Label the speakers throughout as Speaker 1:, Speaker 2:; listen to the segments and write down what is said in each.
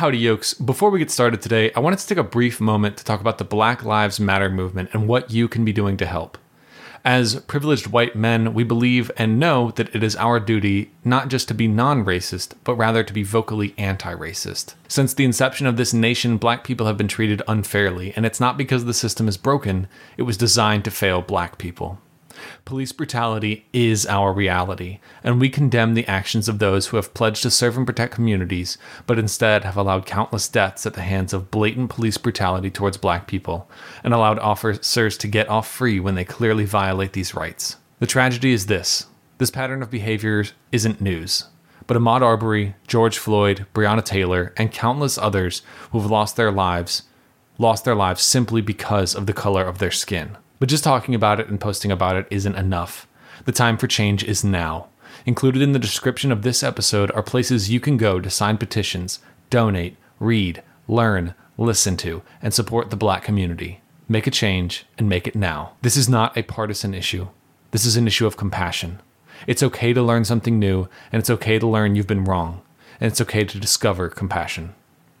Speaker 1: Howdy, yokes. Before we get started today, I wanted to take a brief moment to talk about the Black Lives Matter movement and what you can be doing to help. As privileged white men, we believe and know that it is our duty not just to be non racist, but rather to be vocally anti racist. Since the inception of this nation, black people have been treated unfairly, and it's not because the system is broken, it was designed to fail black people. Police brutality is our reality, and we condemn the actions of those who have pledged to serve and protect communities, but instead have allowed countless deaths at the hands of blatant police brutality towards black people, and allowed officers to get off free when they clearly violate these rights. The tragedy is this this pattern of behavior isn't news. But Ahmaud Arbery, George Floyd, Breonna Taylor, and countless others who have lost their lives lost their lives simply because of the color of their skin. But just talking about it and posting about it isn't enough. The time for change is now. Included in the description of this episode are places you can go to sign petitions, donate, read, learn, listen to, and support the black community. Make a change and make it now. This is not a partisan issue. This is an issue of compassion. It's okay to learn something new, and it's okay to learn you've been wrong, and it's okay to discover compassion.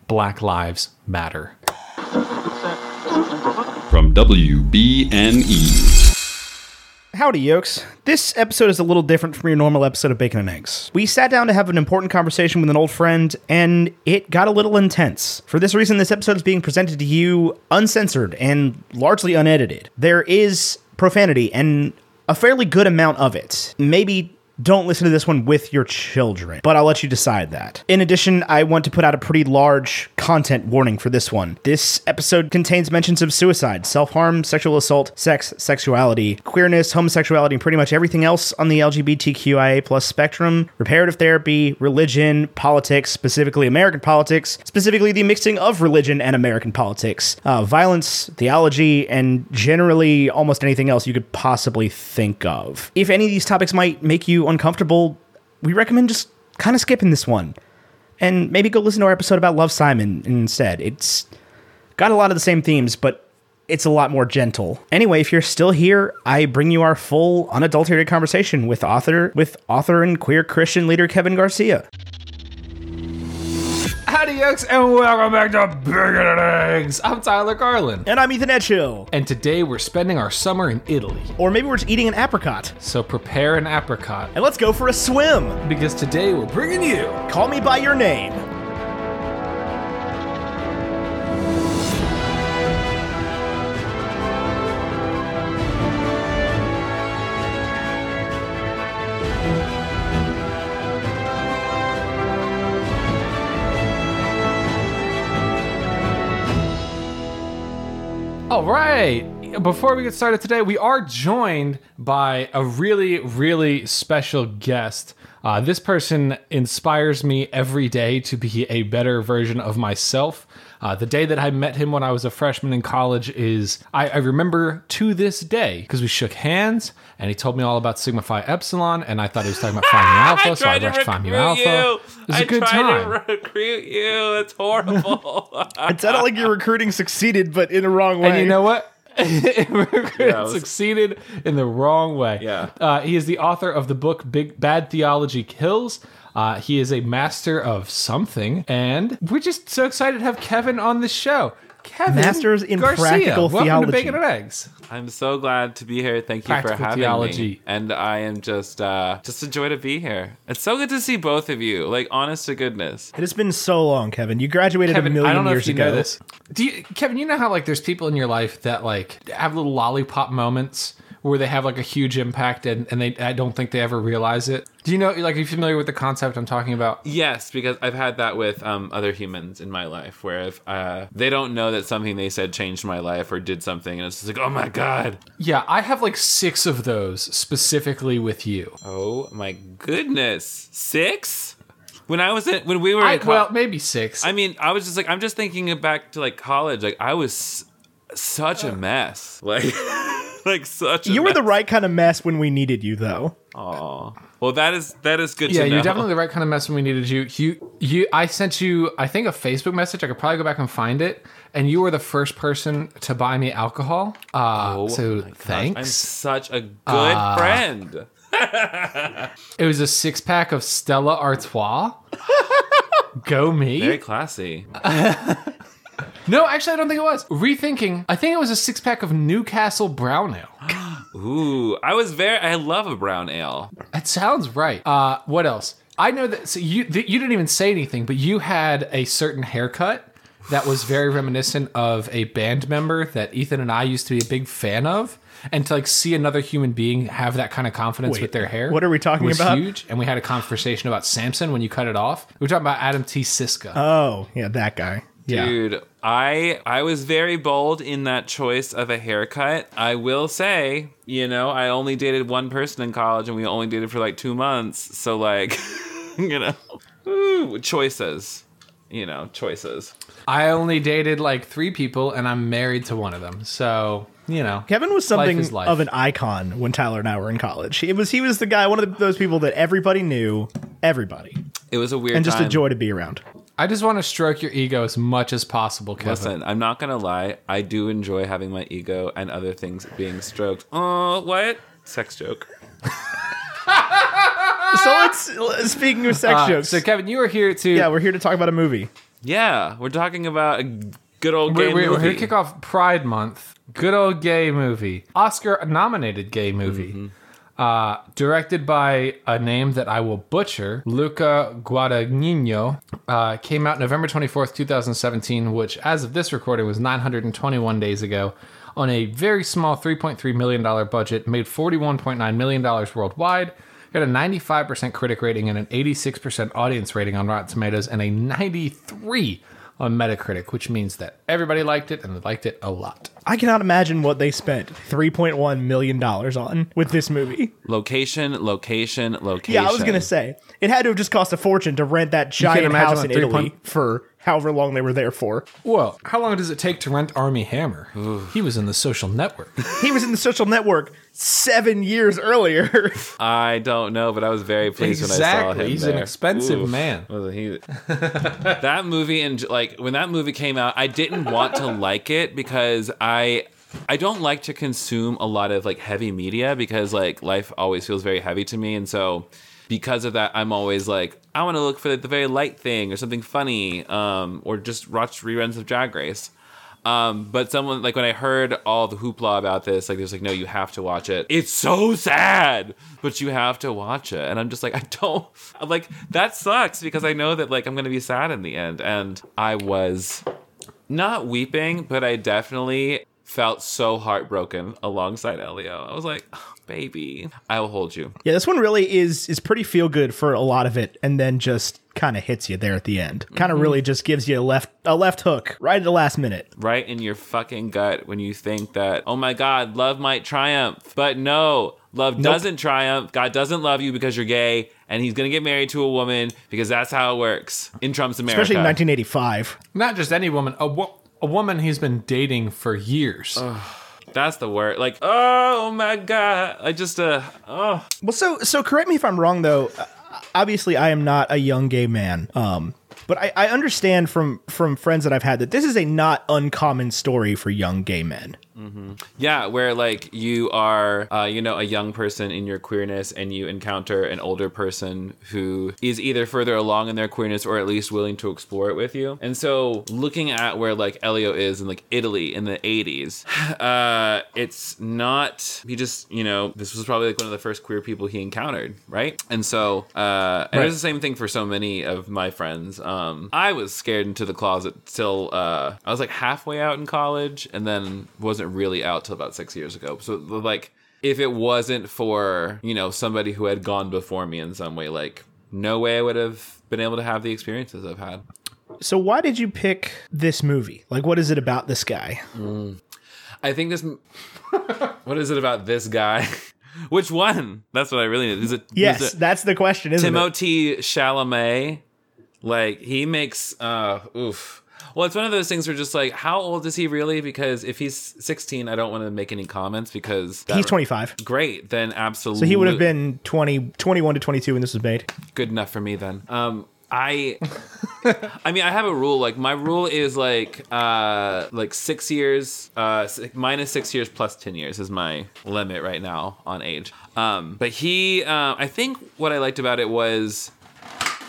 Speaker 1: Black lives matter
Speaker 2: WBNE.
Speaker 3: Howdy, yokes. This episode is a little different from your normal episode of Bacon and Eggs. We sat down to have an important conversation with an old friend, and it got a little intense. For this reason, this episode is being presented to you uncensored and largely unedited. There is profanity and a fairly good amount of it. Maybe don't listen to this one with your children, but I'll let you decide that. In addition, I want to put out a pretty large content warning for this one. This episode contains mentions of suicide, self harm, sexual assault, sex, sexuality, queerness, homosexuality, and pretty much everything else on the LGBTQIA plus spectrum, reparative therapy, religion, politics, specifically American politics, specifically the mixing of religion and American politics, uh, violence, theology, and generally almost anything else you could possibly think of. If any of these topics might make you uncomfortable, we recommend just kind of skipping this one. And maybe go listen to our episode about Love Simon instead. It's got a lot of the same themes, but it's a lot more gentle. Anyway, if you're still here, I bring you our full unadulterated conversation with author with author and queer Christian leader Kevin Garcia.
Speaker 1: Howdy, yokes, and welcome back to Bacon and Eggs. I'm Tyler Garland.
Speaker 3: And I'm Ethan Edgehill.
Speaker 1: And today we're spending our summer in Italy.
Speaker 3: Or maybe we're just eating an apricot.
Speaker 1: So prepare an apricot.
Speaker 3: And let's go for a swim.
Speaker 1: Because today we're bringing you
Speaker 3: Call Me By Your Name.
Speaker 1: All right. Before we get started today, we are joined by a really, really special guest. Uh, this person inspires me every day to be a better version of myself. Uh, the day that I met him when I was a freshman in college is, I, I remember to this day, because we shook hands and he told me all about Sigma Phi Epsilon, and I thought he was talking about Phi Mu Alpha,
Speaker 4: I
Speaker 1: so I
Speaker 4: tried to
Speaker 1: rushed Phi Mu
Speaker 4: recruit
Speaker 1: Alpha.
Speaker 4: you.
Speaker 1: It was a
Speaker 4: I
Speaker 1: good
Speaker 4: tried
Speaker 1: time.
Speaker 4: to recruit you. It's horrible.
Speaker 3: It sounded like your recruiting succeeded, but in the wrong way.
Speaker 1: And you know what? Immigrant
Speaker 4: Yeah, was-
Speaker 1: succeeded in the wrong way.
Speaker 4: Yeah.
Speaker 1: Uh, he is the author of the book Big Bad Theology Kills. Uh, he is a master of something, and we're just so excited to have Kevin on the show. Kevin,
Speaker 3: Masters in
Speaker 1: Garcia,
Speaker 3: practical
Speaker 1: welcome
Speaker 3: theology.
Speaker 1: to Bacon and Eggs.
Speaker 4: I'm so glad to be here. Thank you
Speaker 1: Practical
Speaker 4: for having
Speaker 1: theology.
Speaker 4: me. And I am just uh just a joy to be here. It's so good to see both of you. Like honest to goodness.
Speaker 3: It has been so long, Kevin. You graduated a million
Speaker 1: I don't know
Speaker 3: years
Speaker 1: if you
Speaker 3: ago.
Speaker 1: know this. Do you, Kevin? You know how like there's people in your life that like have little lollipop moments where they have like a huge impact and, and they I don't think they ever realize it. Do you know like are you familiar with the concept I'm talking about?
Speaker 4: Yes, because I've had that with um, other humans in my life, where if uh, they don't know that something they said changed my life or did something, and it's just like, oh my god,
Speaker 1: Yeah, I have like six of those specifically with you.
Speaker 4: oh my goodness, six. When I was in, when we were
Speaker 1: I,
Speaker 4: in, co-
Speaker 1: well, maybe six.
Speaker 4: I mean, I was just like, I'm just thinking back to like college. Like I was s- such a mess. Like, like such. A
Speaker 3: You were the right kind of mess when we needed you, though.
Speaker 4: Oh, Well, that is that is good
Speaker 1: yeah,
Speaker 4: to
Speaker 1: you're definitely the right kind of mess when we needed you. You, you. I sent you, I think, a Facebook message. I could probably go back and find it. And you were the first person to buy me alcohol. Uh,
Speaker 4: Oh
Speaker 1: so
Speaker 4: my gosh,
Speaker 1: thanks.
Speaker 4: I'm such a good
Speaker 1: Uh,
Speaker 4: friend.
Speaker 1: It was a six pack of Stella Artois. Go me.
Speaker 4: Very classy.
Speaker 1: No, actually, I don't think it was. Rethinking, I think it was a six pack of Newcastle Brown Ale.
Speaker 4: Ooh, I was very. I love a brown ale.
Speaker 1: That sounds right. Uh, what else? I know that so you th- you didn't even say anything, but you had a certain haircut that was very reminiscent of a band member that Ethan and I used to be a big fan of. And to like see another human being have that kind of confidence
Speaker 3: Wait,
Speaker 1: with their hair,
Speaker 3: what are we talking
Speaker 1: was
Speaker 3: about?
Speaker 1: Huge, and we had a conversation about Samson when you cut it off. We were talking about Adam T. Siska.
Speaker 3: Oh, yeah, that guy. Yeah.
Speaker 4: Dude, I I was very bold in that choice of a haircut. I will say, you know, I only dated one person in college and we only dated for like 2 months. So like, you know, ooh, choices. You know, choices.
Speaker 1: I only dated like three people, and I'm married to one of them. So you know,
Speaker 3: Kevin was something
Speaker 1: is life.
Speaker 3: of an icon when Tyler and I were in college. He was he was the guy, one of the, those people that everybody knew, everybody,
Speaker 4: It was a weird
Speaker 3: and just
Speaker 4: time.
Speaker 3: a joy to be around.
Speaker 1: I just want to stroke your ego as much as possible, Kevin.
Speaker 4: Listen, I'm not gonna lie. I do enjoy having my ego and other things being stroked. Oh, what? Sex joke.
Speaker 3: So let's speaking of sex
Speaker 1: Uh,
Speaker 3: jokes.
Speaker 1: so Kevin, you are here to
Speaker 3: yeah, we're here to talk about a movie.
Speaker 4: Yeah, we're talking about a good old gay
Speaker 1: we're, we're, we're
Speaker 4: movie.
Speaker 1: here to kick off Pride Month. Good old gay movie, Oscar nominated gay movie. Uh, directed by a name that I will butcher, Luca Guadagnino, uh, came out November 24th, 2017, which, as of this recording, was 921 days ago, on a very small $3.3 million budget, made $41.9 million worldwide, got a 95% critic rating and an 86% audience rating on Rotten Tomatoes, and a 93 on Metacritic, which means that everybody liked it and liked it a lot.
Speaker 3: I cannot imagine what they spent three point one million dollars on with this movie.
Speaker 4: Location, location, location.
Speaker 3: Yeah, I was gonna say it had to have just cost a fortune to rent that giant house in
Speaker 1: three
Speaker 3: Italy for however long they were there for.
Speaker 1: Well, how long does it take to rent Armie Hammer? he was in the social network.
Speaker 3: He was in the social network seven years earlier.
Speaker 4: I don't know, but I was very pleased when I saw
Speaker 1: Exactly.
Speaker 4: him
Speaker 1: He's an
Speaker 4: there.
Speaker 1: expensive man.
Speaker 4: Wasn't he? that movie and like when that movie came out, I didn't want to like it because I I don't like to consume a lot of like heavy media because like life always feels very heavy to me, and so because of that, I'm always like I want to look for the very light thing or something funny, um, or just watch reruns of Drag Race. Um, but someone like when I heard all the hoopla about this, like there's like, no, you have to watch it. It's so sad, but you have to watch it. And I'm just like, I don't I'm like that sucks because I know that like I'm gonna be sad in the end. And I was not weeping, but I definitely felt so heartbroken alongside Elio. I was like, baby, I will hold you.
Speaker 3: yeah, this one really is is pretty feel good for a lot of it, and then just kind of hits you there at the end. Kind of
Speaker 1: Mm-hmm.
Speaker 3: really just gives you a left a left hook right at the last minute.
Speaker 4: right in your fucking gut when you think that, oh my God, love might triumph. But no, love doesn't triumph. God doesn't love you because you're gay, and he's gonna get married to a woman because that's how it works in Trump's America.
Speaker 3: Especially in 1985.
Speaker 1: Not just any woman, a, wo- a woman he's been dating for years.
Speaker 4: That's the word. Like, oh my God. I just, uh, oh.
Speaker 3: Well, so so correct me if I'm wrong though. Obviously, I am not a young gay man. Um, but I, I understand from from friends that I've had that this is a not uncommon story for young gay men.
Speaker 4: Yeah, where like you are, uh, you know, a young person in your queerness and you encounter an older person who is either further along in their queerness or at least willing to explore it with you. And so looking at where like Elio is in like Italy in the 80s, uh, it's not, he just, you know, this was probably like one of the first queer people he encountered, right? And so, uh, and it was the same thing for so many of my friends. Um, I was scared into the closet till uh, I was like halfway out in college, and then wasn't really out till about six years ago. So like, if it wasn't for you know somebody who had gone before me in some way, like no way I would have been able to have the experiences I've had.
Speaker 3: So why did you pick this movie? Like, what is it about this guy?
Speaker 4: I think this. what is it about this guy? Which one? That's what I really need. Is it?
Speaker 3: Yes,
Speaker 4: is it
Speaker 3: that's the question, isn't it?
Speaker 4: Timothée Chalamet? Like he makes. uh Oof. Well, it's one of those things where just like, how old is he really? Because if he's 16, I don't want to make any comments because
Speaker 3: He's 25.
Speaker 4: Great, then absolutely.
Speaker 3: So he would have been 20, 21 to 22 when this was made.
Speaker 4: good enough for me then. Um, I, I mean, I have a rule. Like my rule is like, uh, like six years, uh, si- minus six years plus ten years is my limit right now on age. Um, but he, uh, I think what I liked about it was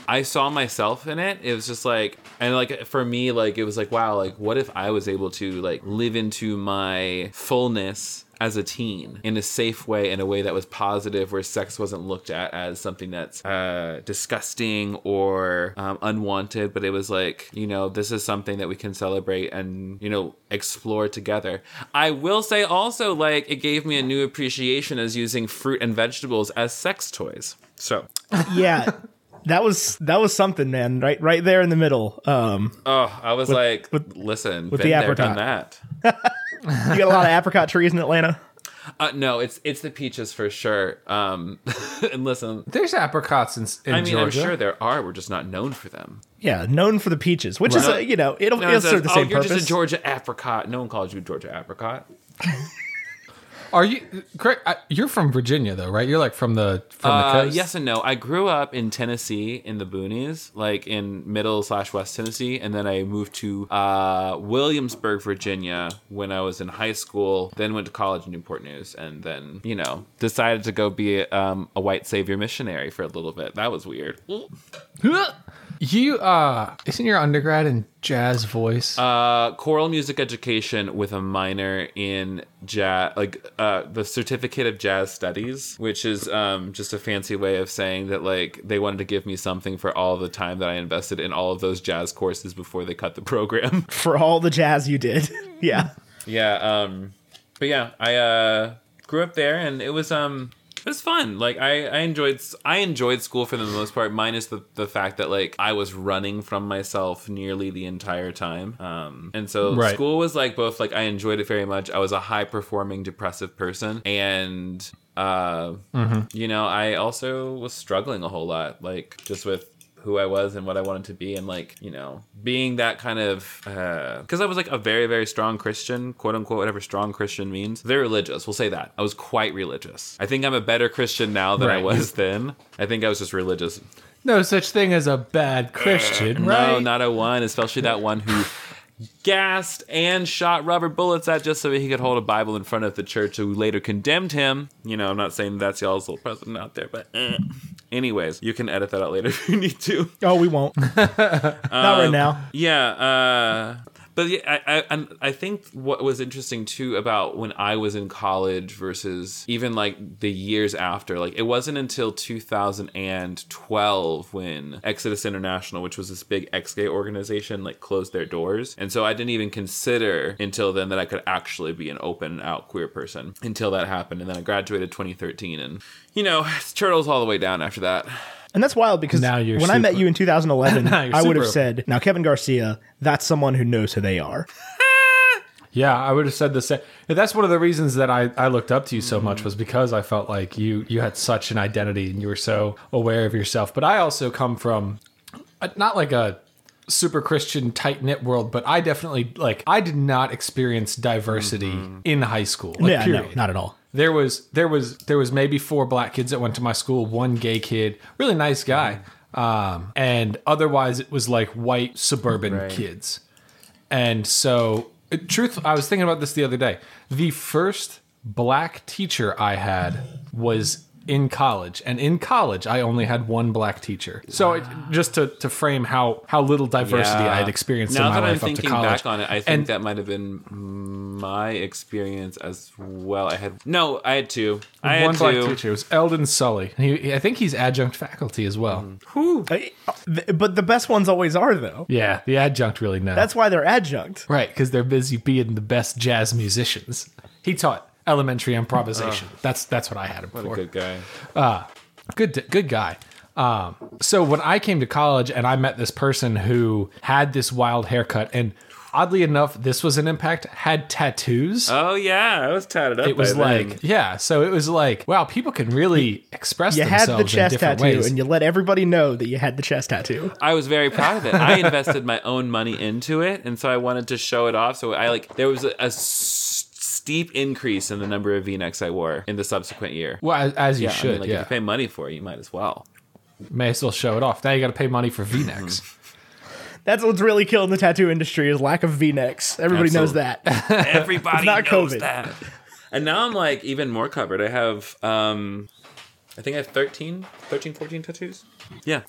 Speaker 4: I saw myself in it. It was just like, and like for me, like it was like, wow, like what if I was able to like live into my fullness as a teen in a safe way, in a way that was positive, where sex wasn't looked at as something that's uh, disgusting or um, unwanted, but it was like, you know, this is something that we can celebrate and, you know, explore together. I will say also, like, it gave me a new appreciation as using fruit and vegetables as sex toys. So,
Speaker 3: yeah. That was that was something, man. Right, right there in the middle. Um,
Speaker 4: oh, I was like, listen,
Speaker 3: with
Speaker 4: been
Speaker 3: the
Speaker 4: there, done
Speaker 3: apricot.
Speaker 4: that.
Speaker 3: you got a lot of apricot trees in Atlanta.
Speaker 4: Uh, no, it's it's the peaches for sure. Um, and listen,
Speaker 1: There's apricots in, in
Speaker 4: I mean,
Speaker 1: Georgia.
Speaker 4: I'm sure there are. We're just not known for them.
Speaker 3: Yeah, known for the peaches, which is
Speaker 4: Right.
Speaker 3: uh, you know it'll,
Speaker 4: No
Speaker 3: it'll
Speaker 4: one says,
Speaker 3: serve the
Speaker 4: oh,
Speaker 3: same
Speaker 4: you're
Speaker 3: purpose.
Speaker 4: just a Georgia apricot. No one calls you a Georgia apricot.
Speaker 1: Are you? I- You're from Virginia, though, right? You're like from the from the
Speaker 4: Uh,
Speaker 1: coast.
Speaker 4: yes and no. I grew up in Tennessee in the boonies, like in middle slash west Tennessee, and then I moved to uh, Williamsburg, Virginia, when I was in high school. Then went to college in Newport News, and then you know decided to go be um, a white savior missionary for a little bit. That was weird.
Speaker 1: You uh, isn't your undergrad in jazz voice?
Speaker 4: Uh, choral music education with a minor in jazz, like uh, the certificate of jazz studies, which is um, just a fancy way of saying that like they wanted to give me something for all the time that I invested in all of those jazz courses before they cut the program.
Speaker 3: for all the jazz you did. yeah,
Speaker 4: yeah, um, but yeah, I uh, grew up there, and it was um. It was fun. Like I, I enjoyed I enjoyed school for the most part, minus the, the fact that like I was running from myself nearly the entire time. Um, and so
Speaker 1: Right.
Speaker 4: school was like both like I enjoyed it very much. I was a high performing depressive person, and uh, you know I also was struggling a whole lot, like just with who I was and what I wanted to be, and like you know being that kind of because I was like a very very strong Christian, quote unquote, whatever strong Christian means. Very religious, we'll say that. I was quite religious. I think I'm a better Christian now than I was then. I think I was just religious.
Speaker 1: no such thing as a bad Christian, right?
Speaker 4: No, not a one, especially that one who gassed and shot rubber bullets at just so he could hold a Bible in front of the church who later condemned him. You know, I'm not saying that's y'all's little president out there, but eh. Anyways, you can edit that out later if you need to.
Speaker 3: Oh, we won't. Not right now.
Speaker 4: Yeah, uh, but yeah, I, I I think what was interesting too about when I was in college versus even like the years after, like it wasn't until 2012 when Exodus International, which was this big ex-gay organization, like closed their doors, and so I didn't even consider until then that I could actually be an open out queer person until that happened, and then I graduated 2013, and you know, it's turtles all the way down after that.
Speaker 3: And that's wild because
Speaker 1: Now you're
Speaker 3: when I met you in 2011, I would have
Speaker 1: super-
Speaker 3: said, "Now Kevin Garcia, that's someone who knows who they are."
Speaker 1: Yeah, I would have said the same. That's one of the reasons that I, I looked up to you so much was because I felt like you you had such an identity and you were so aware of yourself. But I also come from uh, not like a super Christian tight knit world, but I definitely like I did not experience diversity in high school. Like,
Speaker 3: yeah, no, not at all.
Speaker 1: There was there was there was maybe four black kids that went to my school, one gay kid, really nice guy, um, and otherwise it was like white suburban
Speaker 4: Right.
Speaker 1: kids. And so, uh, truth, I was thinking about this the other day. The first black teacher I had was in college, and in college I only had one black teacher. So it, just to, to frame how how little diversity I had experienced
Speaker 4: now
Speaker 1: in my
Speaker 4: that
Speaker 1: life
Speaker 4: I'm
Speaker 1: up to
Speaker 4: thinking
Speaker 1: college.
Speaker 4: back on it, I think
Speaker 1: And-
Speaker 4: that might have been my experience as well. I had no, I had two. I had
Speaker 1: one black
Speaker 4: two.
Speaker 1: teacher it was Eldon Sully. He, he- I think he's adjunct faculty as well.
Speaker 3: Uh, But the best ones always are, though.
Speaker 1: Yeah, the adjunct really know
Speaker 3: That's why they're adjunct.
Speaker 1: right because they're busy being the best jazz musicians. He taught elementary improvisation. that's that's what I had him
Speaker 4: What
Speaker 1: for.
Speaker 4: a good guy.
Speaker 1: good good guy. Um, so when I came to college and I met this person who had this wild haircut, and oddly enough, this was an impact, had tattoos.
Speaker 4: Oh yeah, I was tatted up.
Speaker 1: it was
Speaker 4: by
Speaker 1: like,
Speaker 4: then.
Speaker 1: yeah. So it was like, wow, people can really express
Speaker 3: You had
Speaker 1: themselves
Speaker 3: the chest
Speaker 1: in different
Speaker 3: tattoo,
Speaker 1: ways.
Speaker 3: and you let everybody know that you had the chest tattoo.
Speaker 4: I was very proud of it. I invested my own money into it, and so I wanted to show it off. So I like there was a, a s- steep increase in the number of V-necks I wore in the subsequent year.
Speaker 1: well, as, as you
Speaker 4: yeah,
Speaker 1: should,
Speaker 4: I mean, like
Speaker 1: yeah.
Speaker 4: if you pay money for it, you might as well.
Speaker 1: May as well show it off. Now you got to pay money for V-necks.
Speaker 3: That's what's really killing the tattoo industry is lack of V-necks. Everybody knows that.
Speaker 4: Everybody
Speaker 3: not
Speaker 4: knows
Speaker 3: COVID.
Speaker 4: that. And now I'm like even more covered. I have um I think I have 13, 13, 14 tattoos. Yeah.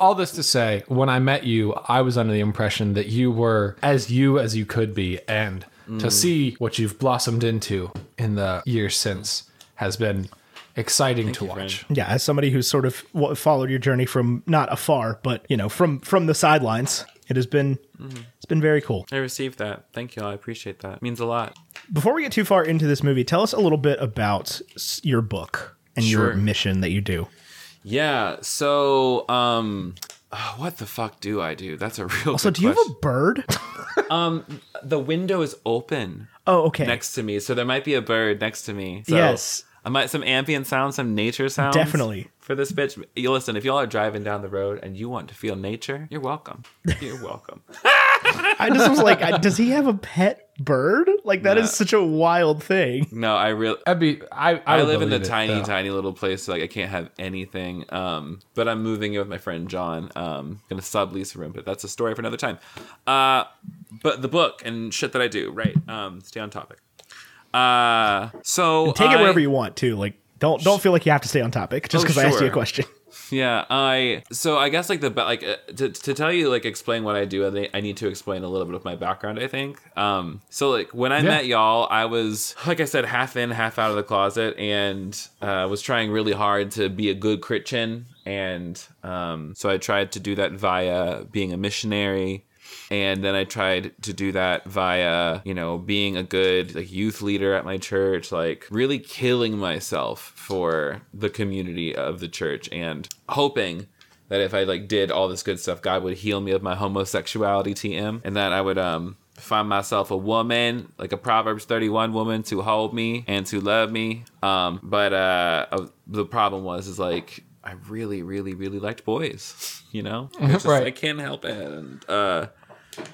Speaker 1: All this to say, when I met you, I was under the impression that you were as you as you could be, and to see what you've blossomed into in the years since has been exciting to
Speaker 4: you,
Speaker 1: watch.
Speaker 4: friend.
Speaker 3: Yeah, as somebody who's sort of followed your journey from not afar, but you know, from from the sidelines, it has been it's been very cool.
Speaker 4: I received that. Thank you. I appreciate that. It means a lot.
Speaker 3: Before we get too far into this movie, tell us a little bit about your book and your mission that you do.
Speaker 4: Yeah. So, um, oh, what the fuck do I do? That's a real.
Speaker 3: So, do you have a bird?
Speaker 4: Um, the window is open
Speaker 3: oh, okay.
Speaker 4: next to me, so there might be a bird next to me. So
Speaker 3: Yes.
Speaker 4: I might some ambient sounds, some nature sounds.
Speaker 3: Definitely.
Speaker 4: for this bitch. You listen. If y'all are driving down the road and you want to feel nature, you're welcome. You're welcome.
Speaker 3: I just was like, does he have a pet bird? Like that is
Speaker 4: Nah.
Speaker 3: such a wild thing.
Speaker 4: No, I really.
Speaker 1: I'd be. I. I,
Speaker 4: I live in a
Speaker 1: believe it,
Speaker 4: tiny,
Speaker 1: though.
Speaker 4: tiny little place. So like I can't have anything. Um, but I'm moving in with my friend John. Um, gonna sublease a room, but that's a story for another time. Uh, but the book and shit that I do, right? Um, stay on topic. Uh, so
Speaker 3: Take it wherever you want to. Like, don't don't feel like you have to stay on topic just
Speaker 4: Oh,
Speaker 3: because I asked you a question.
Speaker 4: Yeah, I so I guess like the like uh, to, to tell you like explain what I do, I, think I need to explain a little bit of my background. I think. Um, so like when I
Speaker 1: Yeah.
Speaker 4: met y'all, I was like I said, half in, half out of the closet, and uh, was trying really hard to be a good Christian, and um, so I tried to do that via being a missionary. And then I tried to do that via, you know, being a good like youth leader at my church, like really killing myself for the community of the church and hoping that if I like did all this good stuff, God would heal me of my homosexuality TM and that I would um find myself a woman, like a Proverbs 31 woman to hold me and to love me. Um but uh uh, the problem was is like I really really really liked boys, you know? It's just,
Speaker 1: Right.
Speaker 4: I can't help it and uh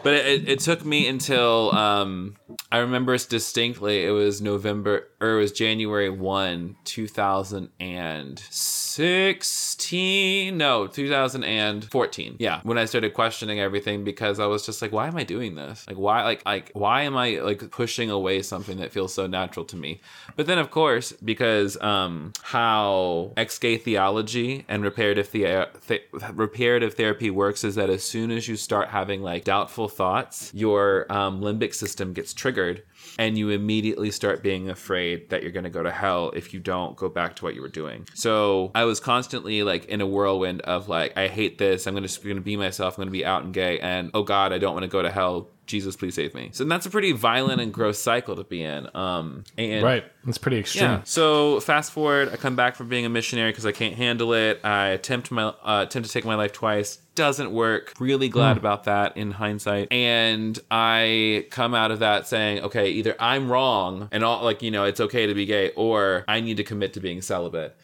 Speaker 4: but it, it, it took me until um, I remember it distinctly. It was November or it was January 1, 2016. No, 2014. Yeah, when I started questioning everything because I was just like, why am I doing this? Like, why, like, like, why am I like pushing away something that feels so natural to me? But then, of course, because um, how ex-gay theology and reparative the- th- reparative therapy works is that as soon as you start having like doubtful thoughts, your um, limbic system gets triggered, and you immediately start being afraid that you're going to go to hell if you don't go back to what you were doing. So I was constantly like in a whirlwind of like, I hate this. I'm going to be myself. I'm going to be out and gay, and oh God, I don't want to go to hell. Jesus, please save me. So that's a pretty violent and gross cycle to be in. Um, and
Speaker 1: Right. It's pretty extreme.
Speaker 4: yeah. So fast forward, I come back from being a missionary because I can't handle it. I attempt my uh, attempt to take my life twice. Doesn't work. Really glad about that in hindsight. And I come out of that saying, okay, either I'm wrong and all like you know it's okay to be gay, or I need to commit to being celibate.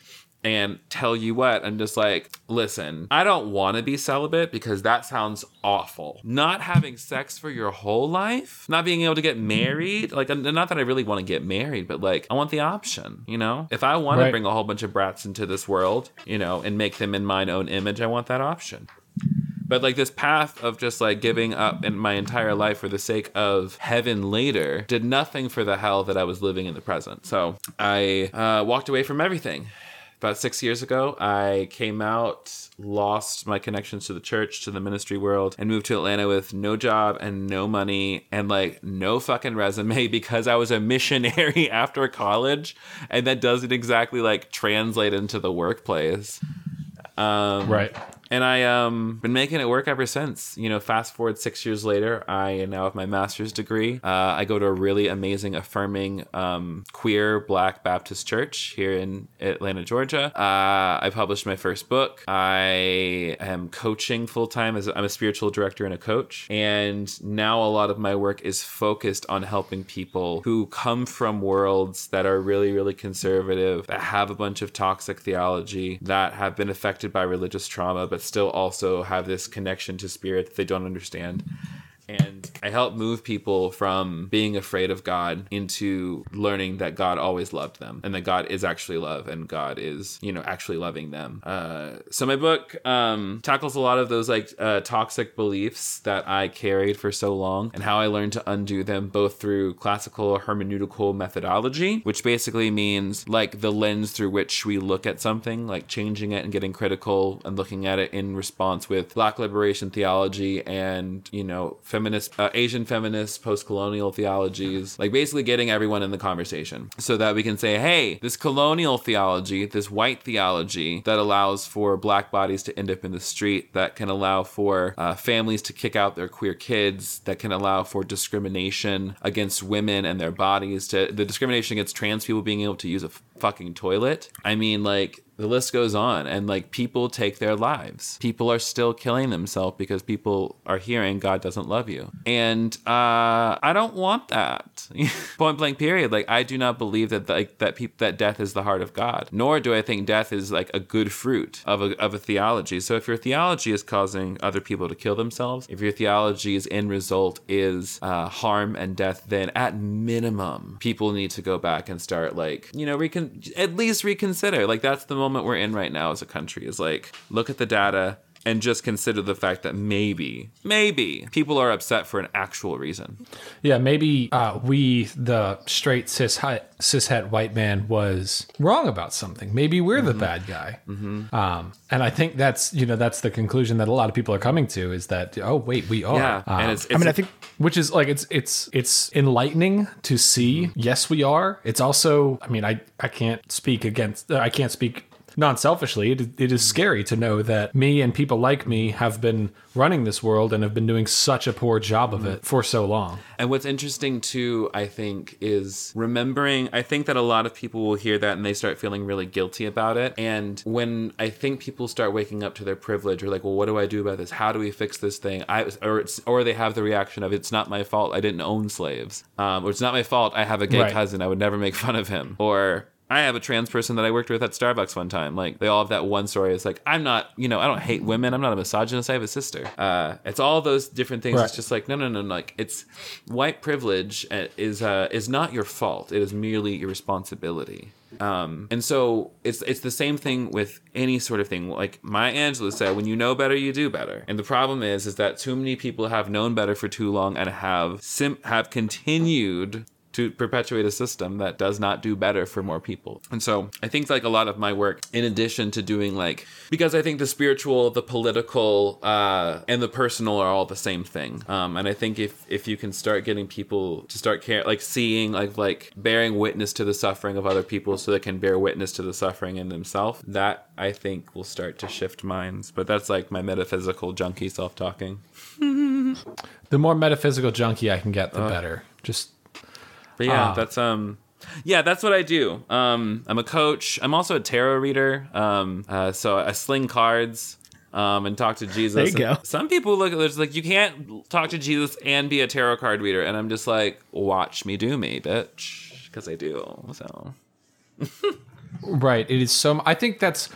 Speaker 4: And tell you what, I'm just like, listen, I don't want to be celibate because that sounds awful. Not having sex for your whole life, not being able to get married, like, not that I really want to get married, but like, I want the option, you know? If I want
Speaker 1: Right.
Speaker 4: to bring a whole bunch of brats into this world, you know, and make them in mine own image, I want that option. But like this path of just like giving up in my entire life for the sake of heaven later did nothing for the hell that I was living in the present. So I uh, walked away from everything. About six years ago, I came out, lost my connections to the church, to the ministry world, and moved to Atlanta with no job and no money and like no fucking resume because I was a missionary after college. And that doesn't exactly like translate into the workplace Um,
Speaker 1: Right.
Speaker 4: And I um been making it work ever since. You know, fast forward six years later, I now have my master's degree. Uh, I go to a really amazing, affirming, um, queer Black Baptist church here in Atlanta, Georgia. Uh, I published my first book. I am coaching full time as I'm a spiritual director and a coach. And now a lot of my work is focused on helping people who come from worlds that are really, really conservative, that have a bunch of toxic theology, that have been affected by religious trauma, but still also have this connection to spirit that they don't understand. And I help move people from being afraid of God into learning that God always loved them and that God is actually love and God is, you know, actually loving them. Uh, so my book um, tackles a lot of those like uh, toxic beliefs that I carried for so long and how I learned to undo them both through classical hermeneutical methodology, which basically means like the lens through which we look at something, like changing it and getting critical and looking at it in response with black liberation theology and, you know, feminist, uh, Asian feminist, post colonial theologies, like basically getting everyone in the conversation so that we can say, hey, this colonial theology, this white theology that allows for black bodies to end up in the street, that can allow for uh, families to kick out their queer kids, that can allow for discrimination against women and their bodies, to the discrimination against trans people being able to use a fucking toilet. I mean, like, the list goes on and like people take their lives. People are still killing themselves because people are hearing god doesn't love you. And uh i don't want that. Point blank period. Like i do not believe that like that people that death is the heart of god nor do i think death is like a good fruit of a, of a theology. So if your theology is causing other people to kill themselves if your theology's end result is uh, harm and death then at minimum people need to go back and start like you know recon- at least reconsider. Like that's the moment we're in right now as a country is like look at the data and just consider the fact that maybe maybe people are upset for an actual reason
Speaker 1: Yeah, maybe uh, we, the straight cis cishet white man, was wrong about something. Maybe we're the bad guy. Um, and I think that's you know that's the conclusion that a lot of people are coming to is that oh wait we are.
Speaker 4: yeah
Speaker 1: Um,
Speaker 4: and it's, it's
Speaker 3: I mean, I think
Speaker 1: which is like it's it's it's enlightening to see. Yes, we are. It's also I mean I I can't speak against uh, I can't speak non-selfishly it, it is scary to know that me and people like me have been running this world and have been doing such a poor job of it for so long
Speaker 4: And what's interesting too, I think, is remembering. I think that a lot of people will hear that and they start feeling really guilty about it. And when I think people start waking up to their privilege, or like, well, what do I do about this? How do we fix this thing? I or it's, or they have the reaction of it's not my fault. I didn't own slaves. Um, or it's not my fault. I have a gay
Speaker 1: Right.
Speaker 4: cousin. I would never make fun of him. Or I have a trans person that I worked with at Starbucks one time. Like they all have that one story. It's like I'm not, you know, I don't hate women. I'm not a misogynist. I have a sister. Uh, it's all those different things.
Speaker 1: Right.
Speaker 4: It's just like no, no, no. Like it's white privilege uh, is uh, is not your fault. It is merely your responsibility. Um, and so it's it's the same thing with any sort of thing. Like Maya Angelou said, when you know better, you do better. And the problem is, is that too many people have known better for too long and have sim- have continued to perpetuate a system that does not do better for more people. And so I think like a lot of my work, in addition to doing like, because I think the spiritual, the political, uh, and the personal are all the same thing. Um, and I think if, if you can start getting people to start care, like seeing, like, like bearing witness to the suffering of other people so they can bear witness to the suffering in themselves, that I think will start to shift minds. But that's like my metaphysical junkie self-talking.
Speaker 1: the more metaphysical junkie I can get the better just
Speaker 4: But yeah,
Speaker 1: Ah.
Speaker 4: that's um yeah, that's what I do. Um I'm a coach. I'm also a tarot reader. Um uh, so I sling cards um and talk to Jesus.
Speaker 3: There you go.
Speaker 4: Some people look at this like you can't talk to Jesus and be a tarot card reader and I'm just like watch me do me, bitch, cuz I do. So
Speaker 1: Right. It is so. I think that's.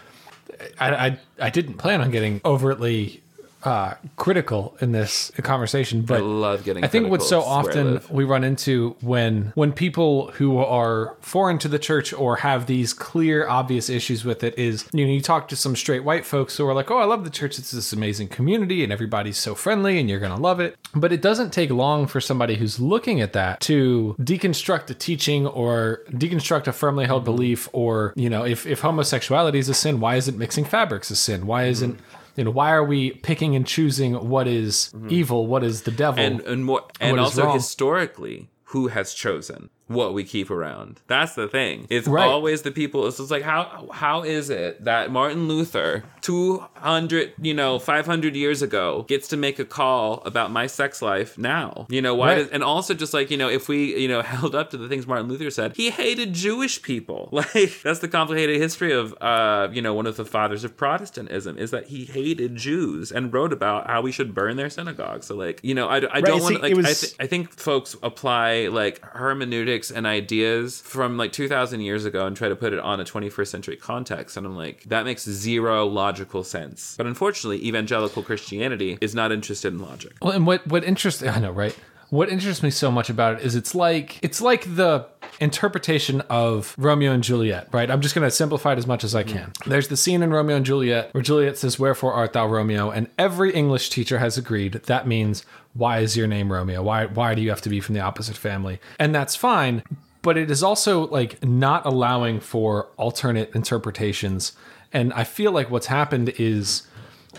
Speaker 1: I, I I didn't plan on getting overtly uh, critical in this conversation, but
Speaker 4: I love getting
Speaker 1: I think what's so
Speaker 4: critical. It's where I
Speaker 1: often we run into when when people who are foreign to the church or have these clear, obvious issues with it is you know you talk to some straight white folks who are like, oh, I love the church. It's this amazing community and everybody's so friendly and you're gonna love it. But it doesn't take long for somebody who's looking at that to deconstruct a teaching or deconstruct a firmly held belief or you know if if homosexuality is a sin, why isn't mixing fabrics a sin? Why isn't you know why are we picking and choosing what is mm-hmm. evil what is the devil
Speaker 4: and and more and also
Speaker 1: wrong?
Speaker 4: historically who has chosen what we keep around. That's the thing. It's
Speaker 1: Right.
Speaker 4: always the people it's just like how how is it that martin luther 200 you know 500 years ago gets to make a call about my sex life now? You know why
Speaker 1: Right.
Speaker 4: does, and also just like you know if we you know held up to the things martin luther said he hated jewish people. Like that's the complicated history of uh you know one of the fathers of protestantism is that he hated jews and wrote about how we should burn their synagogues. So like you know i, I don't want to like
Speaker 3: was-
Speaker 4: I, th- I think folks apply like hermeneutics politics and ideas from like 2000 years ago and try to put it on a 21st century context and i'm like that makes zero logical sense but unfortunately evangelical christianity is not interested in logic
Speaker 1: Well, and what what interests I know, right? What interests me so much about it is it's like it's like the interpretation of Romeo and Juliet, right? I'm just going to simplify it as much as I can. Mm. There's the scene in Romeo and Juliet where Juliet says, "Wherefore art thou Romeo?" and every English teacher has agreed that means why is your name Romeo? Why why do you have to be from the opposite family? And that's fine, but it is also like not allowing for alternate interpretations. And I feel like what's happened is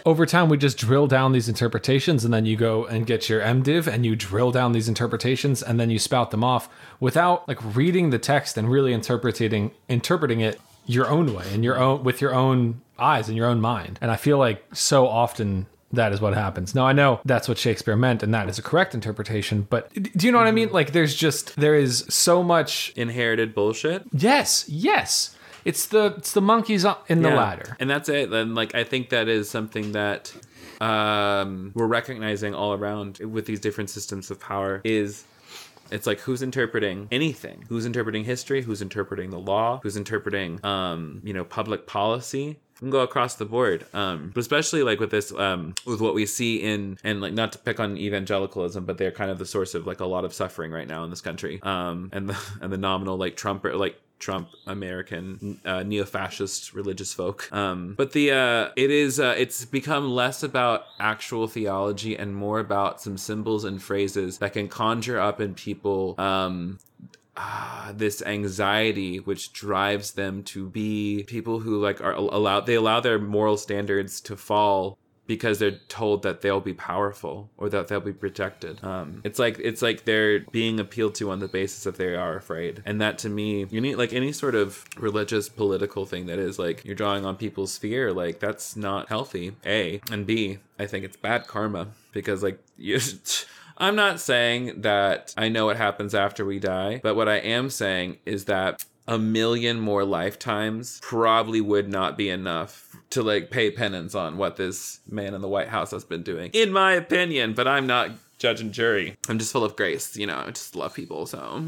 Speaker 1: over time we just drill down these interpretations and then you go and get your mdiv and you drill down these interpretations and then you spout them off without like reading the text and really interpreting interpreting it your own way and your own with your own eyes and your own mind and i feel like so often that is what happens. Now I know that's what Shakespeare meant and that is a correct interpretation, but do you know what I mean? Like there's just there is so much
Speaker 4: inherited bullshit
Speaker 1: yes, yes. It's the it's the monkeys in the
Speaker 4: Yeah.
Speaker 1: ladder.
Speaker 4: and that's it and like i think that is something that um we're recognizing all around with these different systems of power is it's like who's interpreting anything who's interpreting history who's interpreting the law who's interpreting um you know public policy can go across the board um but especially like with this um with what we see in and like not to pick on evangelicalism but they're kind of the source of like a lot of suffering right now in this country um and the and the nominal like trump like Trump American uh, neo-fascist religious folk. Um, but the uh, it is uh, it's become less about actual theology and more about some symbols and phrases that can conjure up in people um, ah, this anxiety which drives them to be people who like are allowed they allow their moral standards to fall because they're told that they'll be powerful or that they'll be protected. Um, it's like it's like they're being appealed to on the basis that they are afraid, and that to me, you need like any sort of religious political thing that is like you're drawing on people's fear. Like that's not healthy. A and B, I think it's bad karma because like you. I'm not saying that I know what happens after we die, but what I am saying is that a million more lifetimes probably would not be enough to like pay penance on what this man in the White House has been doing, in my opinion. But I'm not judge and jury. I'm just full of grace, you know. I just love people, so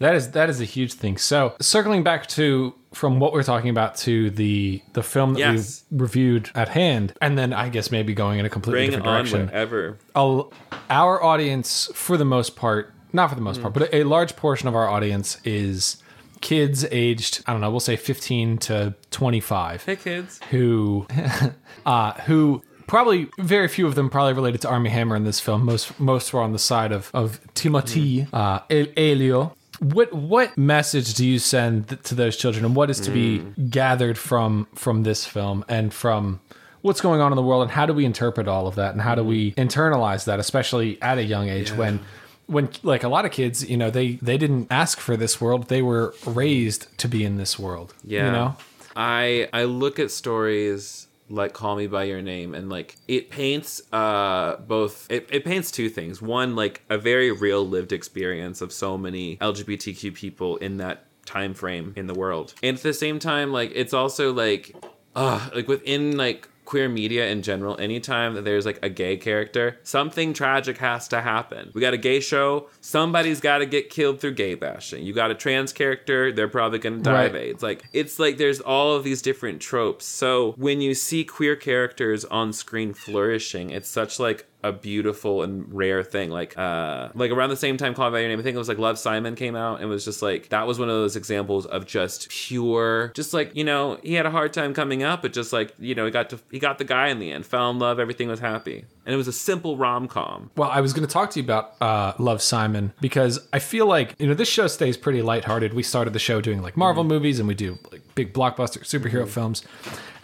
Speaker 1: That is that is a huge thing. So circling back to from what we're talking about to the the film that
Speaker 4: Yes.
Speaker 1: we reviewed at hand, and then I guess maybe going in a completely
Speaker 4: bring
Speaker 1: different
Speaker 4: on
Speaker 1: direction.
Speaker 4: whatever.
Speaker 1: I'll- our audience, for the most part, not for the most part, but a large portion of our audience is kids aged I don't know, we'll say 15 to 25
Speaker 4: Hey, kids.
Speaker 1: who uh who probably very few of them probably related to Armie Hammer in this film. Most most were on the side of of Timothée mm. uh El- Elio. What what message do you send th- to those children and what is to be mm. gathered from from this film and from what's going on in the world and how do we interpret all of that and how do mm. we internalize that especially at a young age when when like a lot of kids you know they they didn't ask for this world they were raised to be in this world
Speaker 4: Yeah.
Speaker 1: you know
Speaker 4: I I look at stories like Call Me by Your Name and like it paints uh both it, it paints two things. One, like a very real lived experience of so many LGBTQ people in that time frame in the world. And at the same time, like it's also like uh like within like queer media in general, anytime that there's like a gay character, something tragic has to happen. We got a gay show, somebody's got to get killed through gay bashing. You got a trans character, they're probably going to die of AIDS. Like it's like there's all of these different tropes. So when you see queer characters on screen flourishing, it's such like a beautiful and rare thing. Like uh like around the same time Call by Your Name, I think it was like Love Simon came out and was just like that was one of those examples of just pure just like, you know, he had a hard time coming up, but just like, you know, he got to he got the guy in the end, fell in love, everything was happy. And it was a simple rom com.
Speaker 1: Well, I was going to talk to you about uh, Love Simon because I feel like you know this show stays pretty lighthearted. We started the show doing like Marvel movies and we do like big blockbuster superhero films,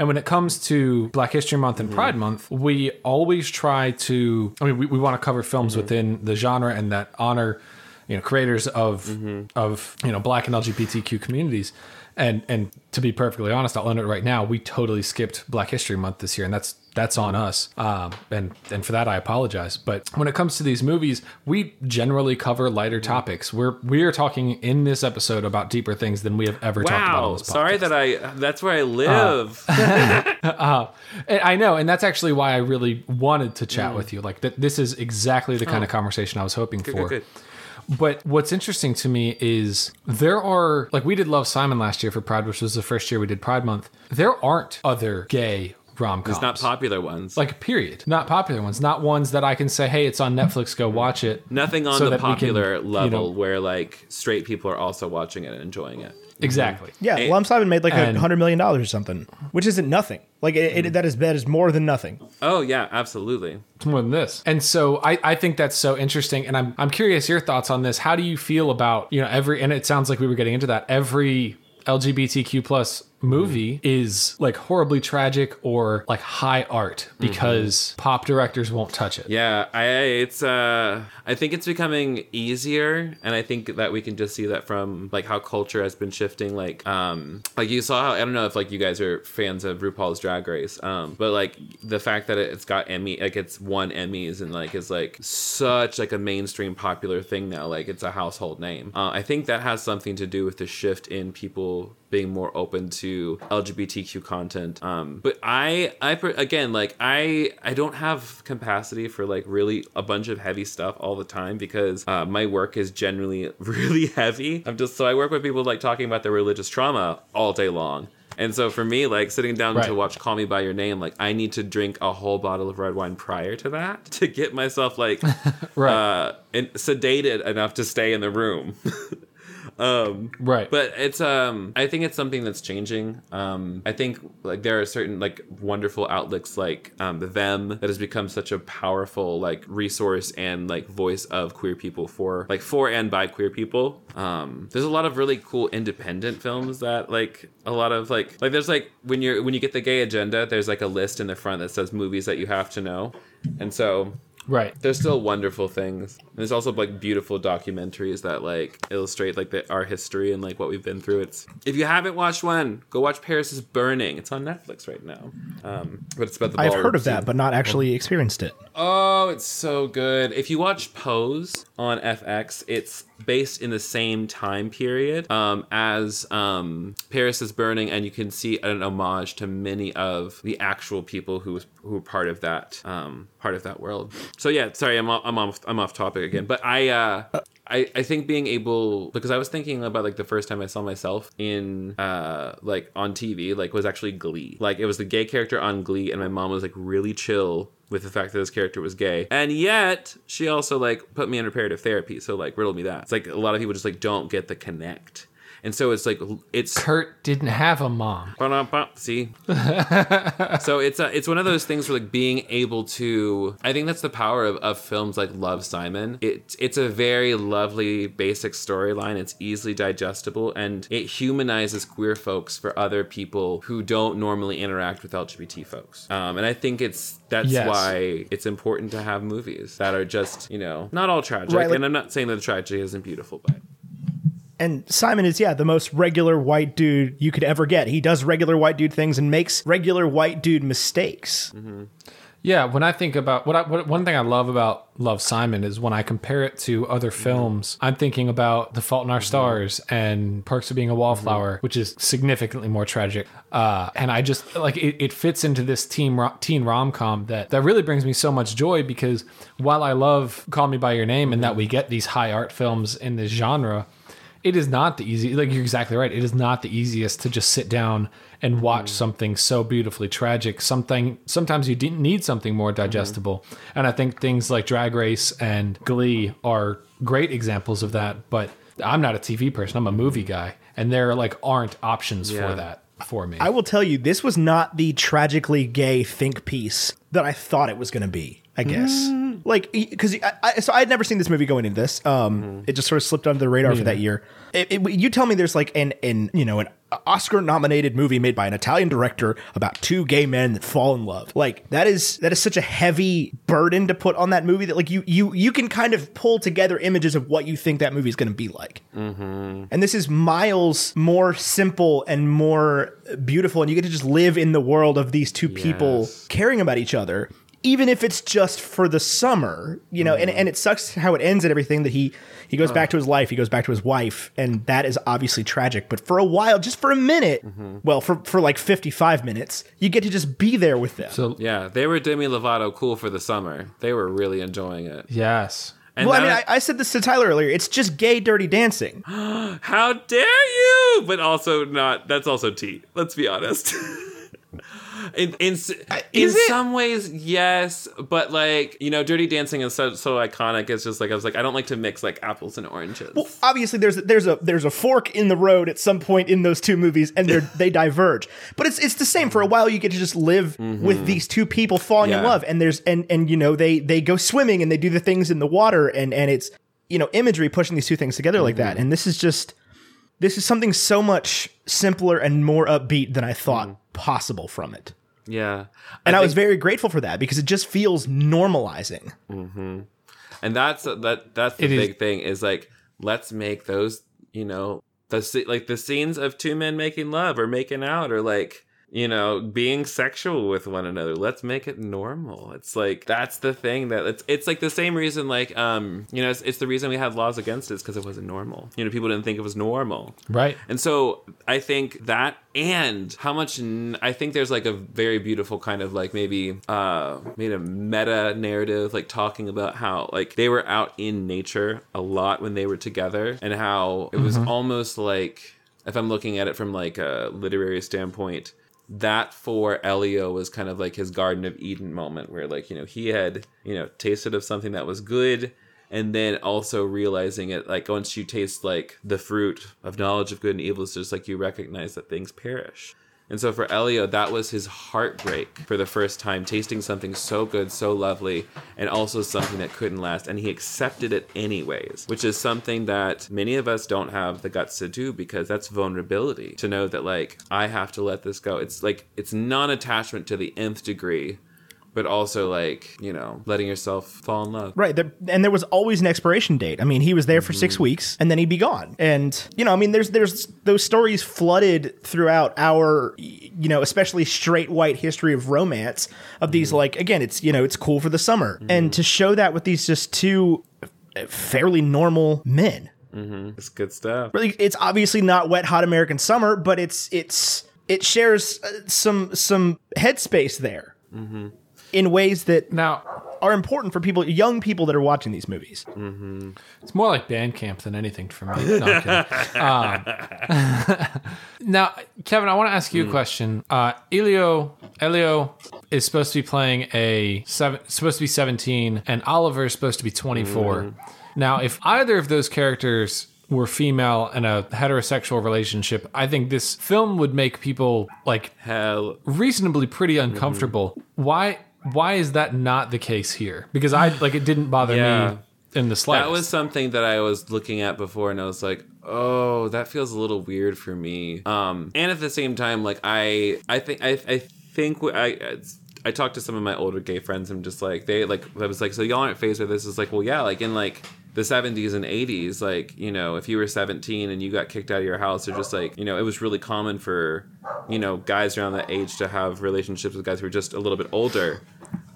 Speaker 1: and when it comes to Black History Month and mm-hmm. Pride Month, we always try to. I mean, we, we want to cover films mm-hmm. within the genre and that honor you know creators of mm-hmm. of you know Black and LGBTQ communities. And and to be perfectly honest, I'll own it right now. We totally skipped Black History Month this year, and that's that's on us. Um, and and for that I apologize. But when it comes to these movies, we generally cover lighter topics. We're we are talking in this episode about deeper things than we have ever talked about on
Speaker 4: Wow.
Speaker 1: this podcast.
Speaker 4: Sorry that I. That's where I live.
Speaker 1: Uh, and uh, I know, and that's actually why I really wanted to chat mm. with you. Like that, this is exactly the kind of oh. conversation I was hoping for.
Speaker 4: good, good.
Speaker 1: But what's interesting to me is there are like we did Love Simon last year for Pride, which was the first year we did Pride Month. There aren't other gay rom coms.
Speaker 4: It's not popular ones.
Speaker 1: Like period. Not popular ones. Not ones that I can say, hey, it's on Netflix, go watch it.
Speaker 4: Nothing on
Speaker 1: so
Speaker 4: the
Speaker 1: that we can,
Speaker 4: popular
Speaker 1: you
Speaker 4: level
Speaker 1: know-
Speaker 4: where like straight people are also watching it and enjoying it. Mm-hmm.
Speaker 1: Exactly.
Speaker 3: Yeah,
Speaker 4: And-
Speaker 3: Love Simon made like a hundred million dollars or something, which isn't nothing. Like it, it, mm-hmm. that is that is more than nothing.
Speaker 4: Oh yeah, absolutely.
Speaker 1: It's more than this. And so I, I think that's so interesting. And I'm I'm curious your thoughts on this. How do you feel about, you know, every and it sounds like we were getting into that. Every LGBTQ plus movie is like horribly tragic or like high art because pop directors won't touch it.
Speaker 4: Yeah, I it's uh I think it's becoming easier and I think that we can just see that from like how culture has been shifting like um like you saw how I don't know if like you guys are fans of RuPaul's Drag Race um but like the fact that it's got Emmy like it's won Emmys and like is like such like a mainstream popular thing now like it's a household name. Uh, I think that has something to do with the shift in people being more open to LGBTQ content. Um, but I, I again, like I, I don't have capacity for like really a bunch of heavy stuff all the time because uh, my work is generally really heavy. I'm just so I work with people like talking about their religious trauma all day long. And so for me, like sitting down
Speaker 1: Right.
Speaker 4: to watch Call Me by Your Name, like I need to drink a whole bottle of red wine prior to that to get myself like
Speaker 1: Right.
Speaker 4: uh, in, sedated enough to stay in the room.
Speaker 1: Right.
Speaker 4: but it's um i think it's something that's changing. Um i think like there are certain like wonderful outlets like um the them that has become such a powerful like resource and like voice of queer people for like for and by queer people. Um there's a lot of really cool independent films that like a lot of like like there's like when you're when you get the gay agenda there's like a list in the front that says movies that you have to know. And so
Speaker 1: right.
Speaker 4: there's still wonderful things. And there's also like beautiful documentaries that like illustrate like the, our history and like what we've been through. It's if you haven't watched one, go watch Paris is Burning. It's on Netflix right now. Um, but it's about the
Speaker 3: I've heard of that, but not actually experienced it.
Speaker 4: Oh, it's so good. If you watch Pose on FX, it's based in the same time period um, as um, Paris is Burning, and you can see an homage to many of the actual people who was who were part of that um, part of that world. So yeah, sorry, I'm off, I'm off I'm off topic again, but I. Uh, I, I think being able because I was thinking about like the first time I saw myself in uh like on TV like was actually Glee like it was the gay character on Glee and my mom was like really chill with the fact that this character was gay. And yet she also like put me in reparative therapy so like riddle me that. It's like a lot of people just like don't get the connect and so it's like it's
Speaker 1: Kurt didn't have a mom.
Speaker 4: Ba-dum-bum. See, so it's a, it's one of those things where like being able to. I think that's the power of, of films like Love Simon. It's it's a very lovely basic storyline. It's easily digestible and it humanizes queer folks for other people who don't normally interact with LGBT folks. Um, and I think it's that's
Speaker 1: Yes.
Speaker 4: why it's important to have movies that are just you know not all tragic.
Speaker 3: Right, like-
Speaker 4: and I'm not saying that the tragedy isn't beautiful, but
Speaker 3: And Simon is yeah the most regular white dude you could ever get. He does regular white dude things and makes regular white dude mistakes. Mm-hmm.
Speaker 1: Yeah, when I think about what I what, one thing I love about Love Simon is when I compare it to other mm-hmm. films, I'm thinking about The Fault in Our mm-hmm. Stars and Perks of Being a Wallflower, which is significantly more tragic. Uh, and I just like it, it fits into this teen ro- teen rom com that that really brings me so much joy because while I love Call Me by Your Name and that we get these high art films in this genre, it is not the easy like you're exactly right. It is not the easiest to just sit down and watch mm. something so beautifully tragic. Something sometimes you need something more mm-hmm. digestible. And i think things like drag race and glee are great examples of that but i'm not a tv person. I'm a movie mm. guy and there like aren't options
Speaker 4: Yeah.
Speaker 1: for that for me.
Speaker 3: I will tell you, this was not the tragically gay think piece that I thought it was going to be. I guess. Mm. Like, because I, I, so I had never seen this movie going into this. Um,
Speaker 1: Mm-hmm.
Speaker 3: it just sort of slipped under the radar for that year. It, it- you tell me there's like an, an you know, an Oscar-nominated movie made by an Italian director about two gay men that fall in love. Like that is that is such a heavy burden to put on that movie that like you you you can kind of pull together images of what you think that movie is going to be like. And this is miles more simple and more beautiful, and you get to just live in the world of these two people caring about each other, even if it's just for the summer, you know. And, mm-hmm. and it sucks how it ends and everything that he he goes back to his life, he goes back to his wife, and that is obviously tragic. But for a while, just for a minute, mm-hmm. well, for for like fifty five minutes, you get to just be there with them.
Speaker 1: So
Speaker 4: Yeah, they were Demi Lovato cool for the summer. They were really enjoying it.
Speaker 1: yes.
Speaker 4: And
Speaker 3: well, I mean, I, I said this to Tyler earlier. It's just gay, dirty dancing.
Speaker 4: how dare you? But also not. That's also tea. Let's be honest. In in s- in some ways, yes, but like you know, Dirty Dancing is so so iconic. It's just like I was like, I don't like to mix like apples and oranges.
Speaker 3: Well, obviously there's there's a there's a fork in the road at some point in those two movies, and they they diverge. But it's it's the same. For a while, you get to just live with these two people falling in
Speaker 4: Mm-hmm.
Speaker 3: Love, and there's and and you know they they go swimming and they do the things in the water, and and it's you know imagery pushing these two things together like
Speaker 4: Mm-hmm.
Speaker 3: that. And this is just this is something so much simpler and more upbeat than I thought
Speaker 4: Mm.
Speaker 3: possible from it.
Speaker 4: yeah,
Speaker 3: And I, was very grateful for that because it just feels normalizing.
Speaker 4: and that's that that's the
Speaker 1: It is-
Speaker 4: big thing is like let's make those you know the like the scenes of two men making love or making out or like you know being sexual with one another. Let's make it normal. It's like that's the thing that it's it's like the same reason like um you know it's, it's the reason we had laws against it because it wasn't normal. You know people didn't think it was normal.
Speaker 1: Right.
Speaker 4: and so I think that and how much n- I think there's like a very beautiful kind of like maybe uh made a meta narrative like talking about how like they were out in nature a lot when they were together and how it was almost like if I'm looking at it from like a literary standpoint that for Elio was kind of like his Garden of Eden moment where like you know he had you know tasted of something that was good and then also realizing it like once you taste like the fruit of knowledge of good and evil it's just like you recognize that things perish and so for elio that was his heartbreak for the first time tasting something so good so lovely and also something that couldn't last. And he accepted it anyways which is something that many of us don't have the guts to do because that's vulnerability to know that like i have to let this go. It's like it's non-attachment to the nth degree but also like you know letting yourself fall in love
Speaker 3: Right. There, and there was always an expiration date. I mean, he was there for six
Speaker 4: Mm-hmm.
Speaker 3: weeks and then he'd be gone. And, you know, I mean, there's, there's those stories flooded throughout our, you know, especially straight white history of romance of these,
Speaker 4: Mm-hmm.
Speaker 3: like, again, it's, you know, it's cool for the summer. And to show that with these just two fairly normal men.
Speaker 4: it's good stuff
Speaker 3: Really, it's obviously not wet, hot American summer, but it's, it's, it shares uh, some, some headspace there.
Speaker 4: Mm-hmm.
Speaker 3: In ways that
Speaker 1: Now,
Speaker 3: are important for people, young people that are watching these movies.
Speaker 1: It's more like band camp than anything for me. No, um, now, Kevin, I want to ask you a question. Uh, Elio, Elio is supposed to be playing a seven, supposed to be 17, and Oliver is supposed to be 24. Now, if either of those characters were female in a heterosexual relationship, I think this film would make people like
Speaker 4: hell
Speaker 1: reasonably pretty uncomfortable. Why? Why is that not the case here? Because I like it didn't bother
Speaker 4: Yeah.
Speaker 1: me in the slightest.
Speaker 4: That was something that I was looking at before, and I was like, "Oh, that feels a little weird for me." Um, and at the same time, like I, I think, I, I think wh- I. I talked to some of my older gay friends and just like they like I was like so y'all aren't phased with this is like well yeah like in like the 70s and 80s like you know if you were 17 and you got kicked out of your house or just like you know it was really common for you know guys around that age to have relationships with guys who were just a little bit older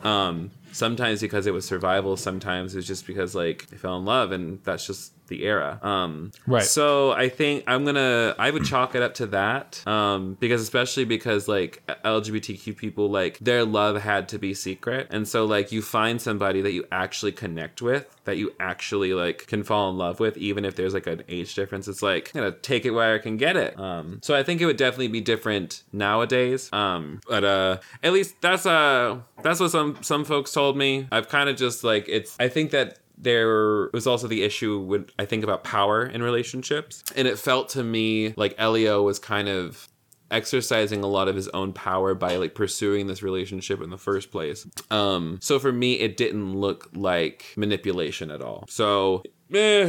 Speaker 4: um sometimes because it was survival sometimes it was just because like they fell in love and that's just the era. Um
Speaker 1: Right.
Speaker 4: so i think i'm gonna i would chalk it up to that um because especially because like lgbtq people like their love had to be secret. And so like you find somebody that you actually connect with that you actually like can fall in love with even if there's like an age difference it's like i'm gonna take it where i can get it. Um so i think it would definitely be different nowadays. Um but uh at least that's uh that's what some some folks told me. I've kind of just like it's i think that there was also the issue when I think about power in relationships. And it felt to me like Elio was kind of exercising a lot of his own power by like pursuing this relationship in the first place. Um, so for me, it didn't look like manipulation at all. So I'm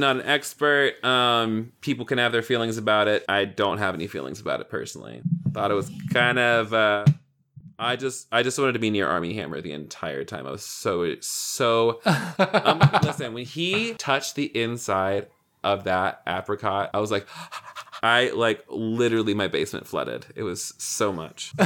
Speaker 4: not an expert. Um, people can have their feelings about it. I don't have any feelings about it personally. Thought it was kind of. Uh, I just, I just wanted to be near Armie Hammer the entire time. I was so, so. Um, listen, when he touched the inside of that apricot, I was like, I like literally my basement flooded. It was so much.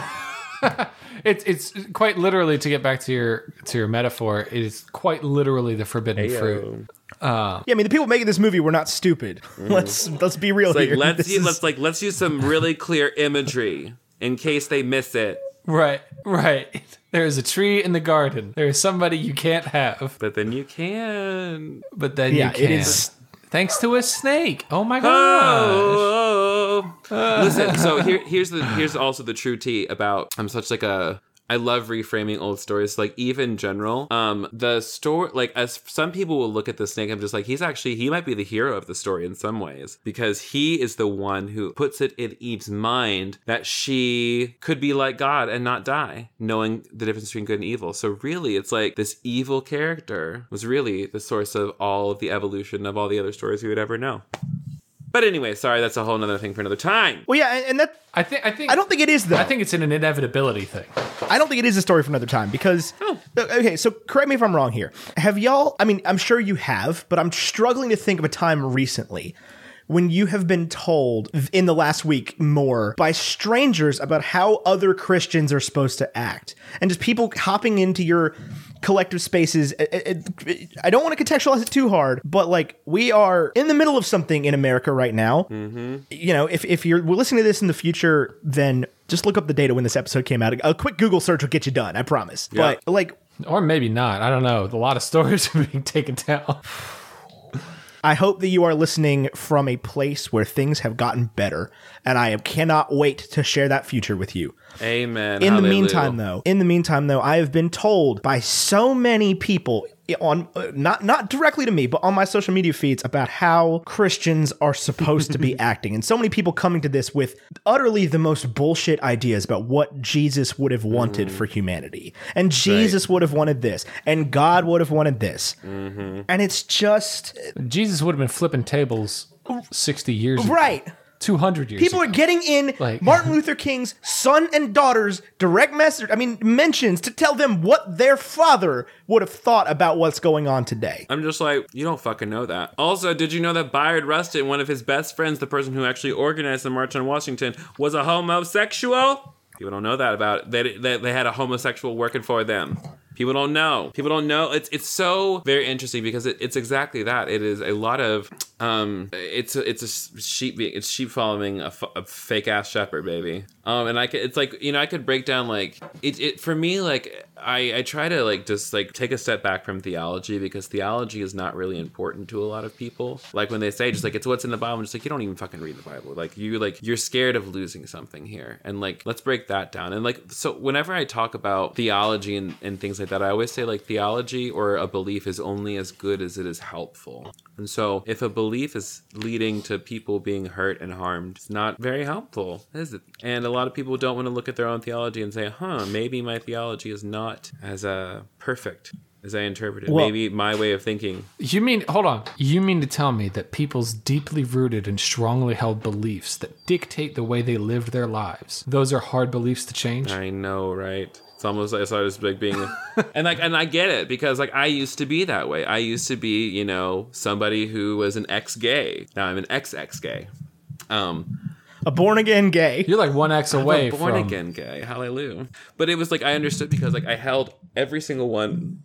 Speaker 1: It's it's quite literally to get back to your to your metaphor. It's quite literally the forbidden fruit.
Speaker 3: Yeah, I mean, the people making this movie were not stupid. Let's let's be real.
Speaker 4: Like
Speaker 3: here.
Speaker 4: let's use,
Speaker 3: is-
Speaker 4: let's like let's use some really clear imagery in case they miss it.
Speaker 1: Right, right. There is a tree in the garden. There is somebody you can't have,
Speaker 4: But then you can.
Speaker 1: but then
Speaker 3: Yeah,
Speaker 1: you can.
Speaker 3: it is-
Speaker 1: Thanks to a snake. Oh my oh, gosh.
Speaker 4: Oh, oh, listen. So here, here's the here's also the true tea about. I'm such like a. I love reframing old stories. Like even general, um, the story. Like as some people will look at the snake, I'm just like he's actually he might be the hero of the story in some ways because he is the one who puts it in Eve's mind that she could be like God and not die, knowing the difference between good and evil. So really, it's like this evil character was really the source of all of the evolution of all the other stories we would ever know. But anyway, sorry, that's a whole nother thing for another time.
Speaker 3: well, yeah, and, and that
Speaker 1: I think I think
Speaker 3: I don't think it is though.
Speaker 1: I think it's an inevitability thing.
Speaker 3: I don't think it is a story for another time because.
Speaker 4: Oh.
Speaker 3: Okay, so correct me if I'm wrong here. Have y'all? I mean, I'm sure you have, but I'm struggling to think of a time recently when you have been told in the last week more by strangers about how other Christians are supposed to act, and just people hopping into your collective spaces. I don't want to contextualize it too hard, but like we are in the middle of something in America right now. Mm-hmm. You know, if if you're listening to this in the future, then just look up the data when this episode came out. A quick Google search will get you done. I promise.
Speaker 4: Yeah.
Speaker 3: But like,
Speaker 1: Or maybe not. I don't know. A lot of stories are being taken down.
Speaker 3: I hope that you are listening from a place where things have gotten better, and I cannot wait to share that future with you.
Speaker 4: Amen.
Speaker 3: In the meantime, though, in the meantime, though, I have been told by so many people on uh, not not directly to me, but on my social media feeds about how Christians are supposed to be acting, and so many people coming to this with utterly the most bullshit ideas about what Jesus would have wanted mm. for humanity, and Jesus would have wanted this, and God would have wanted this, mm-hmm. and it's just uh,
Speaker 1: Jesus would have been flipping tables 60 years ago.
Speaker 3: Right.
Speaker 1: 200 years
Speaker 3: People
Speaker 1: ago.
Speaker 3: are getting in
Speaker 1: Like-
Speaker 3: Martin Luther King's son and daughter's direct message, I mean, mentions to tell them what their father would have thought about what's going on today.
Speaker 4: I'm just like, you don't fucking know that. Also, did you know that Bayard Rustin, one of his best friends, the person who actually organized the March on Washington, was a homosexual? People don't know that about it. They, they, they had a homosexual working for them. People don't know. People don't know. It's it's so very interesting because it, it's exactly that. It is a lot of um. It's a, it's a sheep. It's sheep following a, a fake ass shepherd, baby. Um, and I could. It's like you know I could break down like it. It for me like I I try to like just like take a step back from theology because theology is not really important to a lot of people. Like when they say just like it's what's in the Bible, I'm just like you don't even fucking read the Bible. Like you like you're scared of losing something here, and like let's break that down. And like so whenever I talk about theology and, and things like that, I always say like theology or a belief is only as good as it is helpful. And so if a belief is leading to people being hurt and harmed, it's not very helpful, is it? And a lot of people don't want to look at their own theology and say, huh, maybe my theology is not as uh, perfect as I interpret it.
Speaker 3: Well-
Speaker 4: maybe my way of thinking.
Speaker 1: You mean, hold on. You mean to tell me that people's deeply rooted and strongly held beliefs that dictate the way they lived their lives, those are hard beliefs to change?
Speaker 4: I know, right? It's almost like I started just like being, and like, and I get it because like I used to be that way. I used to be, you know, somebody who was an ex-gay. Now I'm an ex-ex-gay. Um,
Speaker 3: A born again gay.
Speaker 1: You're like one X away
Speaker 4: I'm a born
Speaker 1: from.
Speaker 4: again gay. Hallelujah. But it was like I understood because like I held every single one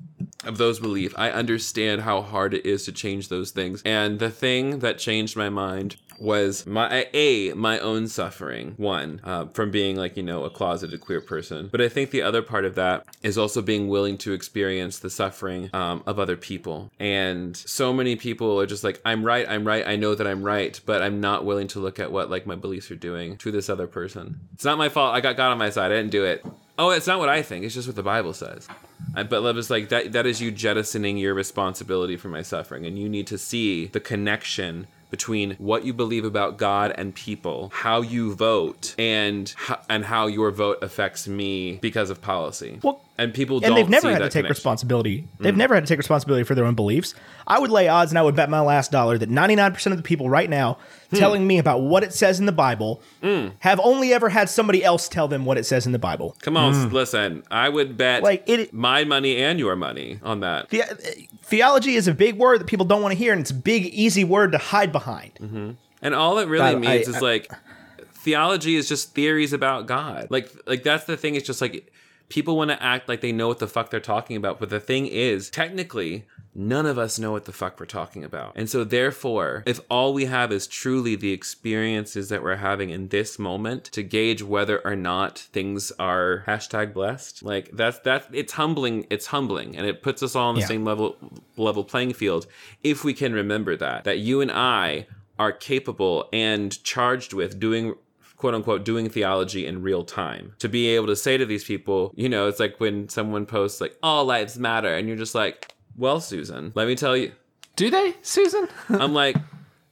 Speaker 4: of those beliefs. I understand how hard it is to change those things. And the thing that changed my mind was my a my own suffering one uh, from being like you know a closeted queer person. But i think the other part of that is also being willing to experience the suffering um, of other people. And so many people are just like i'm right i'm right i know that i'm right but i'm not willing to look at what like my beliefs are doing to this other person. It's not my fault i got god on my side i didn't do it. Oh it's not what i think it's just what the bible says. But love is like that that is you jettisoning your responsibility for my suffering and you need to see the connection between what you believe about God and people, how you vote, and and how your vote affects me because of policy.
Speaker 3: Well,
Speaker 4: and people
Speaker 3: and they've never had to take
Speaker 4: connection.
Speaker 3: responsibility. They've mm. never had to take responsibility for their own beliefs. I would lay odds, and I would bet my last dollar that 99% of the people right now
Speaker 4: Hmm.
Speaker 3: telling me about what it says in the Bible mm. have only ever had somebody else tell them what it says in the Bible.
Speaker 4: Come on, mm. listen. I would bet
Speaker 3: Like, it-
Speaker 4: my money and your money on that.
Speaker 3: The, uh, theology is a big word that people don't want to hear, and it's a big, easy word to hide behind. Mm-hmm.
Speaker 4: And all it really
Speaker 3: God, I-
Speaker 4: means is
Speaker 3: I-
Speaker 4: like theology is just theories about God. Like like that's the thing. It's just like people want to act like they know what the fuck they're talking about, but the thing is, technically, none of us know what the fuck we're talking about. And so therefore, if all we have is truly the experiences that we're having in this moment to gauge whether or not things are hashtag blessed, like that's that's it's humbling, it's humbling, and it puts us all on the
Speaker 3: Yeah.
Speaker 4: same level level playing field if we can remember that. That you and I are capable and charged with doing quote unquote doing theology in real time. To be able to say to these people you know it's like when someone posts like all lives matter and you're just like well susan let me tell you
Speaker 1: Do they, Susan?
Speaker 4: i'm like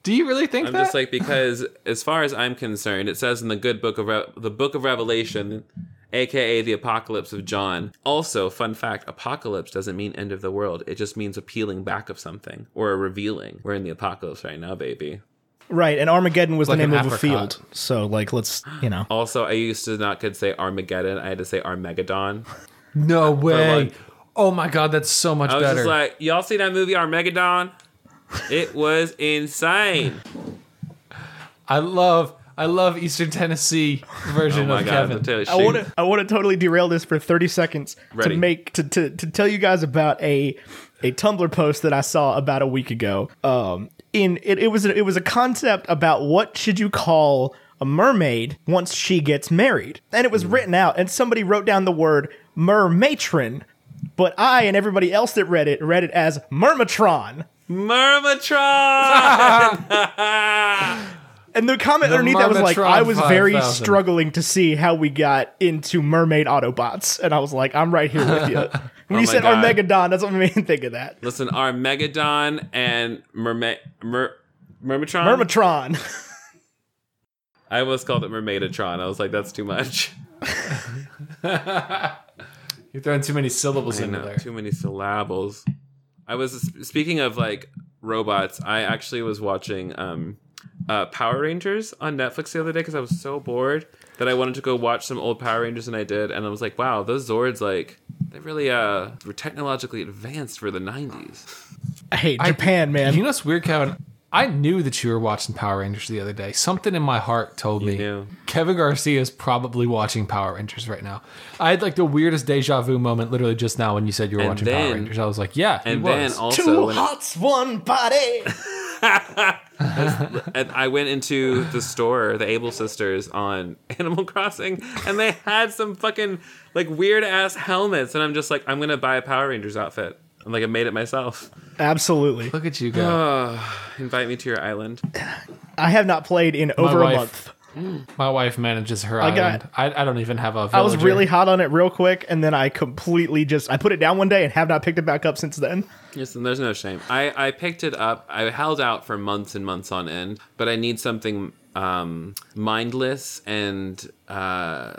Speaker 1: Do you really think
Speaker 4: i'm
Speaker 1: that?
Speaker 4: just like because as far as i'm concerned it says in the good book of Re- the book of revelation aka the apocalypse of john. Also fun fact apocalypse doesn't mean end of the world. It just means a peeling back of something or a revealing. We're in the apocalypse right now baby
Speaker 3: Right, and Armageddon was
Speaker 1: Like
Speaker 3: the name
Speaker 1: an
Speaker 3: of a field. So, like, let's, you know.
Speaker 4: Also, I used to not could say Armageddon. I had to say Armageddon.
Speaker 1: no way.
Speaker 4: like-
Speaker 1: oh my god, that's so much
Speaker 4: I was
Speaker 1: better.
Speaker 4: just like, y'all see that movie Armageddon? It was insane.
Speaker 1: I love, I love Eastern Tennessee version
Speaker 4: Oh
Speaker 1: of
Speaker 4: god,
Speaker 1: Kevin.
Speaker 3: I want to I want to totally derail this for 30 seconds
Speaker 4: Ready.
Speaker 3: to make to, to to tell you guys about a a Tumblr post that I saw about a week ago. Um in it, it was a, it was a concept about what should you call a mermaid once she gets married. And it was hmm. written out and somebody wrote down the word mermatron, but I and everybody else that read it read it as mermatron.
Speaker 4: Mermatron.
Speaker 3: And the comment
Speaker 1: The
Speaker 3: underneath that was like, I was very
Speaker 1: 5000.
Speaker 3: struggling to see how we got into mermaid Autobots. And I was like, I'm right here with you. When
Speaker 4: Oh
Speaker 3: you said
Speaker 4: God.
Speaker 3: Armageddon, that's what made me think of that.
Speaker 4: Listen, Armageddon and Merma- Mer- Mermatron.
Speaker 3: Mermatron.
Speaker 4: I almost called it Mermaidatron. I was like, that's too much.
Speaker 1: You're throwing too many syllables
Speaker 4: in
Speaker 1: there.
Speaker 4: too many syllables. I was speaking of like robots. I actually was watching um, uh, Power Rangers on Netflix the other day because I was so bored that I wanted to go watch some old Power Rangers, and I did. And I was like, wow, those Zords like they really uh were technologically advanced for the '90s.
Speaker 3: Hey, Japan, man.
Speaker 1: You know what's weird, Kevin? I knew that you were watching Power Rangers the other day. Something in my heart told me
Speaker 4: knew.
Speaker 1: Kevin Garcia is probably watching Power Rangers right now. I had like the weirdest deja vu moment literally just now when you said you were
Speaker 4: And
Speaker 1: watching
Speaker 4: then-
Speaker 1: Power Rangers. I was like, yeah, he
Speaker 4: And then
Speaker 1: was.
Speaker 4: also,
Speaker 3: Two
Speaker 4: when-
Speaker 3: hots, one body.
Speaker 4: and I went into the store, the Able Sisters on Animal Crossing, and they had some fucking like weird ass helmets, and I'm just like, I'm gonna buy a Power Rangers outfit. I'm like, I made it myself.
Speaker 3: Absolutely.
Speaker 1: Look at you go.
Speaker 4: Invite me to your island.
Speaker 3: I have not played in over a month.
Speaker 1: My wife manages her
Speaker 3: I got-
Speaker 1: I, I don't even have a
Speaker 3: I was really hot on it real quick, and then I completely just I put it down one day and have not picked it back up since then.
Speaker 4: Listen, there's no shame. I, I picked it up. I held out for months and months on end, but I need something um, mindless and uh,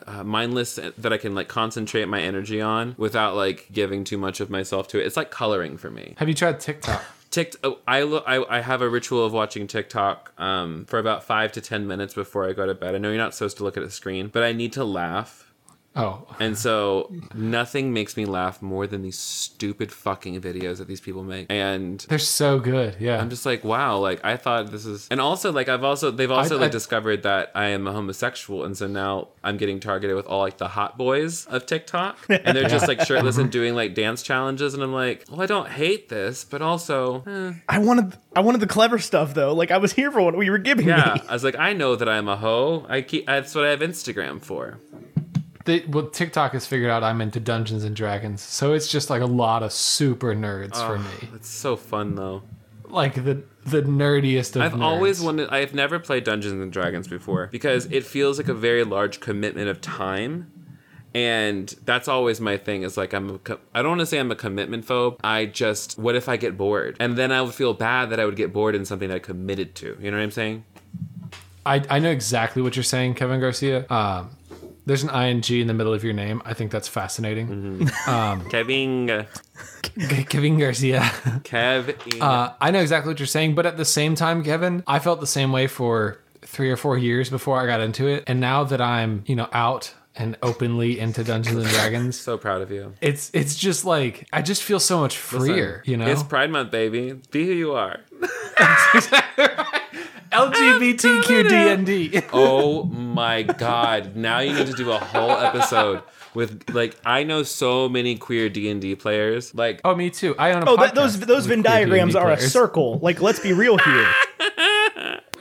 Speaker 4: uh, mindless that I can like concentrate my energy on without like giving too much of myself to it. It's like coloring for me.
Speaker 1: Have you tried TikTok?
Speaker 4: Tikt- oh, I, I I have a ritual of watching TikTok um, for about five to ten minutes before I go to bed. I know you're not supposed to look at a screen, but I need to laugh.
Speaker 1: Oh,
Speaker 4: And so nothing makes me laugh more than these stupid fucking videos that these people make. And
Speaker 1: they're so good. Yeah.
Speaker 4: I'm just like, wow, like I thought this is and also like I've also they've also
Speaker 1: I-
Speaker 4: like
Speaker 1: I-
Speaker 4: discovered that I am a homosexual and so now I'm getting targeted with all like the hot boys of TikTok. And they're just like shirtless and doing like dance challenges and I'm like, well I don't hate this, but also eh,
Speaker 3: I wanted I wanted the clever stuff though. Like I was here for what you were giving
Speaker 4: yeah.
Speaker 3: me.
Speaker 4: I was like, I know that I'm a hoe. I keep that's what I have Instagram for.
Speaker 1: They, well, TikTok has figured out I'm into Dungeons and Dragons, so it's just like a lot of super nerds for me.
Speaker 4: It's so fun though.
Speaker 1: Like the the nerdiest of
Speaker 4: I've
Speaker 1: nerds.
Speaker 4: always wanted. I've never played Dungeons and Dragons before because it feels like a very large commitment of time, And that's always my thing is like I'm a I don't want to say I'm a commitment phobe. I just what if I get bored? And then I would feel bad that I would get bored in something that I committed to. You know what I'm saying?
Speaker 1: I, I know exactly what you're saying, Kevin Garcia. Um, there's an ing in the middle of your name. I think that's fascinating.
Speaker 4: Kevin
Speaker 1: Kevin Garcia.
Speaker 4: Kevin
Speaker 1: Uh, I know exactly what you're saying, but at the same time, Kevin, I felt the same way for three or four years before I got into it, and now that I'm, you know, out and openly into Dungeons and Dragons,
Speaker 4: so proud of you.
Speaker 1: it's it's just like I just feel so much freer, you know.
Speaker 4: It's Pride Month, baby. Be who you are.
Speaker 1: LGBTQ D&D.
Speaker 4: Oh my god! Now you need to do a whole episode with like I know so many queer D and D players. Like
Speaker 1: Oh, me too. I own a
Speaker 3: Oh,
Speaker 1: podcast
Speaker 3: th- those those Venn diagrams
Speaker 1: D&D
Speaker 3: are a circle. Like, let's be real here.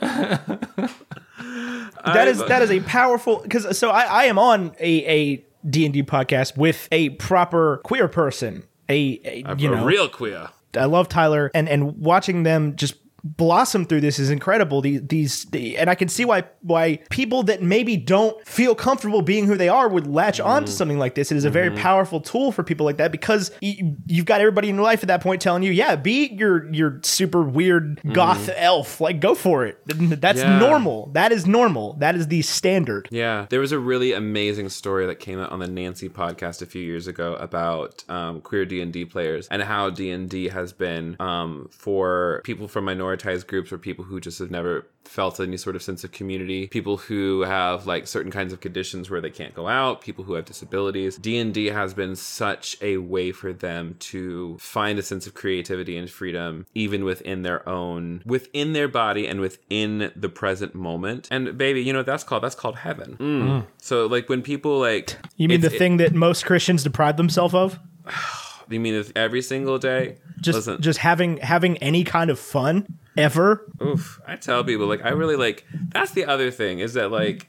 Speaker 3: that is that is a powerful because uh, so I, I am on a a D and D podcast with a proper queer person. A, a you
Speaker 4: a
Speaker 3: know
Speaker 4: real queer.
Speaker 3: I love Tyler and and watching them just blossom through this is incredible. These these the, and I can see why why people that maybe don't feel comfortable being who they are would latch on
Speaker 4: Mm.
Speaker 3: to something like this. It is a very
Speaker 4: Mm-hmm.
Speaker 3: powerful tool for people like that because you've got everybody in your life at that point telling you, yeah, be your your super weird goth elf, like go for it. That's
Speaker 4: Mm-hmm. Yeah.
Speaker 3: normal. That is normal. That is the standard.
Speaker 4: Yeah, there was a really amazing story that came out on the Nancy podcast a few years ago about um, queer D and D players and how D and D has been um, for people from minoritized groups or people who just have never felt any sort of sense of community, people who have like certain kinds of conditions where they can't go out, people who have disabilities. D and D has been such a way for them to find a sense of creativity and freedom, even within their own, within their body and within the present moment. And baby, you know what that's called? That's called heaven. Mm. So like when people like,
Speaker 3: You mean
Speaker 4: it's-
Speaker 3: the thing that most Christians deprive themselves of?
Speaker 4: You mean every single day?
Speaker 3: Just
Speaker 4: Listen,
Speaker 3: just having having any kind of fun ever.
Speaker 4: Oof. I tell people like I really like that's the other thing is that like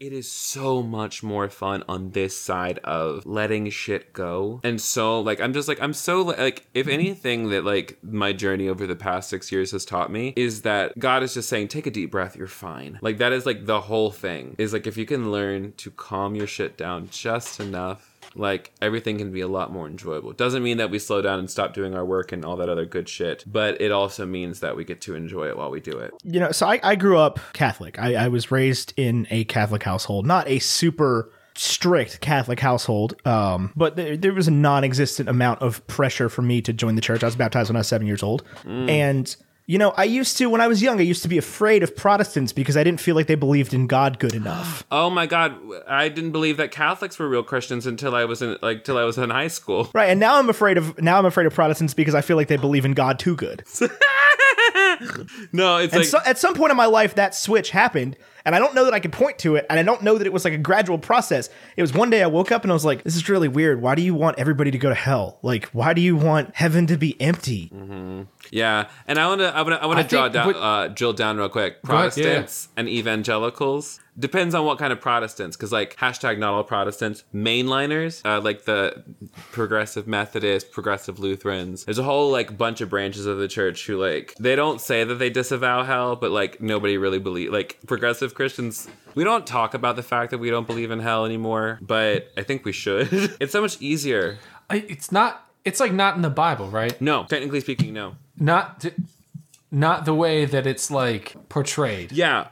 Speaker 4: it is so much more fun on this side of letting shit go. And so like I'm just like I'm so like if anything that like my journey over the past 6 years has taught me is that God is just saying take a deep breath, you're fine. Like that is like the whole thing. Is like if you can learn to calm your shit down just enough like everything can be a lot more enjoyable. Doesn't mean that we slow down and stop doing our work and all that other good shit, but it also means that we get to enjoy it while we do it.
Speaker 3: you know, so I, I grew up Catholic. I, I was raised in a Catholic household, not a super strict Catholic household, um, but there, there was a non-existent amount of pressure for me to join the church. I was baptized when I was seven years old, and you know, I used to when I was young, I used to be afraid of Protestants because I didn't feel like they believed in God good enough.
Speaker 4: Oh my god, I didn't believe that Catholics were real Christians until I was in like till I was in high school.
Speaker 3: right, and now I'm afraid of now I'm afraid of Protestants because I feel like they believe in God too good.
Speaker 4: No, it's
Speaker 3: And
Speaker 4: like
Speaker 3: so, at some point in my life, that switch happened, and I don't know that I could point to it, and I don't know that it was like a gradual process. It was one day I woke up and I was like, "This is really weird. Why do you want everybody to go to hell? Like, why do you want heaven to be empty?"
Speaker 4: yeah. And I want to I want to I want to draw
Speaker 1: think
Speaker 4: down uh, drill down real quick.
Speaker 1: ahead, yeah, yeah.
Speaker 4: Protestants and evangelicals depends on what kind of Protestants, because like hashtag not all Protestants, mainliners, uh, like the progressive Methodist, progressive Lutherans. There's a whole like bunch of branches of the church who like they don't say that they disavow hell, but like nobody really believe like progressive Christians. We don't talk about the fact that we don't believe in hell anymore, but I think we should. it's so much easier.
Speaker 1: I, it's not. It's like not in the Bible, right?
Speaker 4: No, technically speaking, no.
Speaker 1: Not. To, not the way that it's like portrayed.
Speaker 4: Yeah.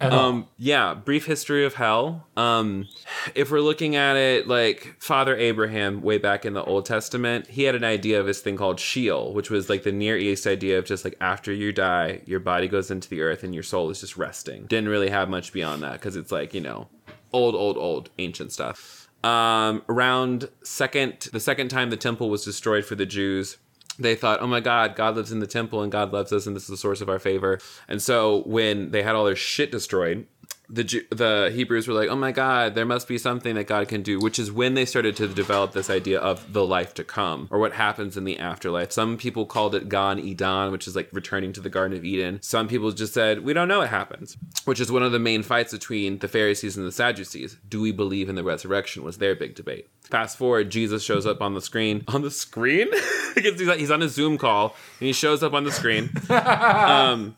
Speaker 4: Um, yeah, brief history of hell. Um, if we're looking at it like Father Abraham way back in the Old Testament, he had an idea of this thing called Sheol, which was like the Near East idea of just like after you die, your body goes into the earth and your soul is just resting. Didn't really have much beyond that because it's like, you know, old, old, old, ancient stuff. Um, around second, the second time the temple was destroyed for the Jews, they thought, oh my God, God lives in the temple and God loves us and this is the source of our favor. And so when they had all their shit destroyed, the the Hebrews were like, oh my God, there must be something that God can do, which is when they started to develop this idea of the life to come or what happens in the afterlife. Some people called it Gan Eden, which is like returning to the Garden of Eden. Some people just said, we don't know what happens, which is one of the main fights between the Pharisees and the Sadducees. Do we believe in the resurrection? Was their big debate. Fast forward, Jesus shows up on the screen. On the screen? Because he's he's on a Zoom call and he shows up on the screen. Um,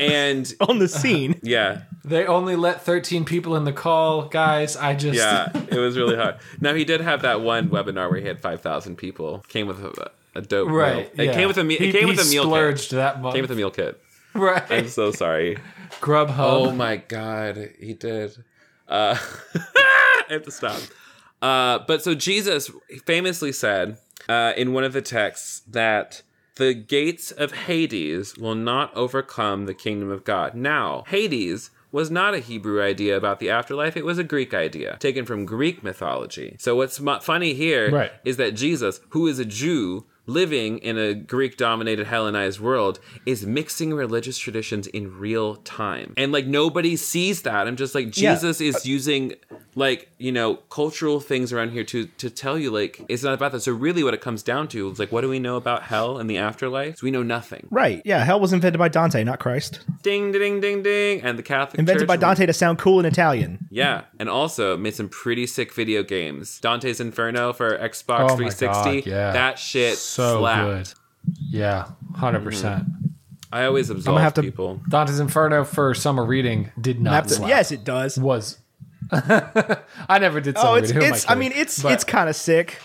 Speaker 4: and
Speaker 3: on the scene.
Speaker 4: yeah,
Speaker 1: They only let 13 people in the call, guys. I just
Speaker 4: yeah, it was really hard. Now he did have that one webinar where he had five thousand people. Came with a, a dope
Speaker 1: right.
Speaker 4: Meal. It
Speaker 1: yeah.
Speaker 4: came with a me-
Speaker 1: He-
Speaker 4: it came
Speaker 1: he
Speaker 4: with a meal
Speaker 1: splurged
Speaker 4: kit.
Speaker 1: that month.
Speaker 4: Came with a meal kit.
Speaker 1: right.
Speaker 4: I'm so sorry.
Speaker 1: Grubhub.
Speaker 4: Oh my god, he did. Uh, I have to stop. Uh, but so Jesus famously said uh, in one of the texts that the gates of Hades will not overcome the kingdom of God. Now, Hades was not a Hebrew idea about the afterlife, it was a Greek idea, taken from Greek mythology. So what's funny here is
Speaker 1: Right.
Speaker 4: that Jesus, who is a Jew, living in a Greek dominated Hellenized world is mixing religious traditions in real time. And like nobody sees that. I'm just like
Speaker 3: Yeah.
Speaker 4: Jesus is using like, you know, cultural things around here to to tell you like it's not about that. So really what it comes down to is like what do we know about hell and the afterlife? So we know nothing.
Speaker 3: Right. Yeah. Hell was invented by Dante, not Christ.
Speaker 4: Ding ding ding ding and the Catholic
Speaker 3: Invented
Speaker 4: Church
Speaker 3: by Dante to sound cool in Italian.
Speaker 4: Yeah, and also made some pretty sick video games. Dante's Inferno for Xbox
Speaker 1: Oh my
Speaker 4: 360.
Speaker 1: God, yeah.
Speaker 4: That shit
Speaker 1: so
Speaker 4: slapped.
Speaker 1: good. Yeah, 100%. percent mm-hmm.
Speaker 4: I always absolve
Speaker 3: have to-
Speaker 4: people.
Speaker 1: Dante's Inferno for summer reading did not
Speaker 3: Have to-
Speaker 1: slap.
Speaker 3: yes, it does.
Speaker 1: Was. I never did summer
Speaker 3: Oh, it's
Speaker 1: reading.
Speaker 3: It's. I mean, it's
Speaker 1: But-
Speaker 3: it's kind of sick.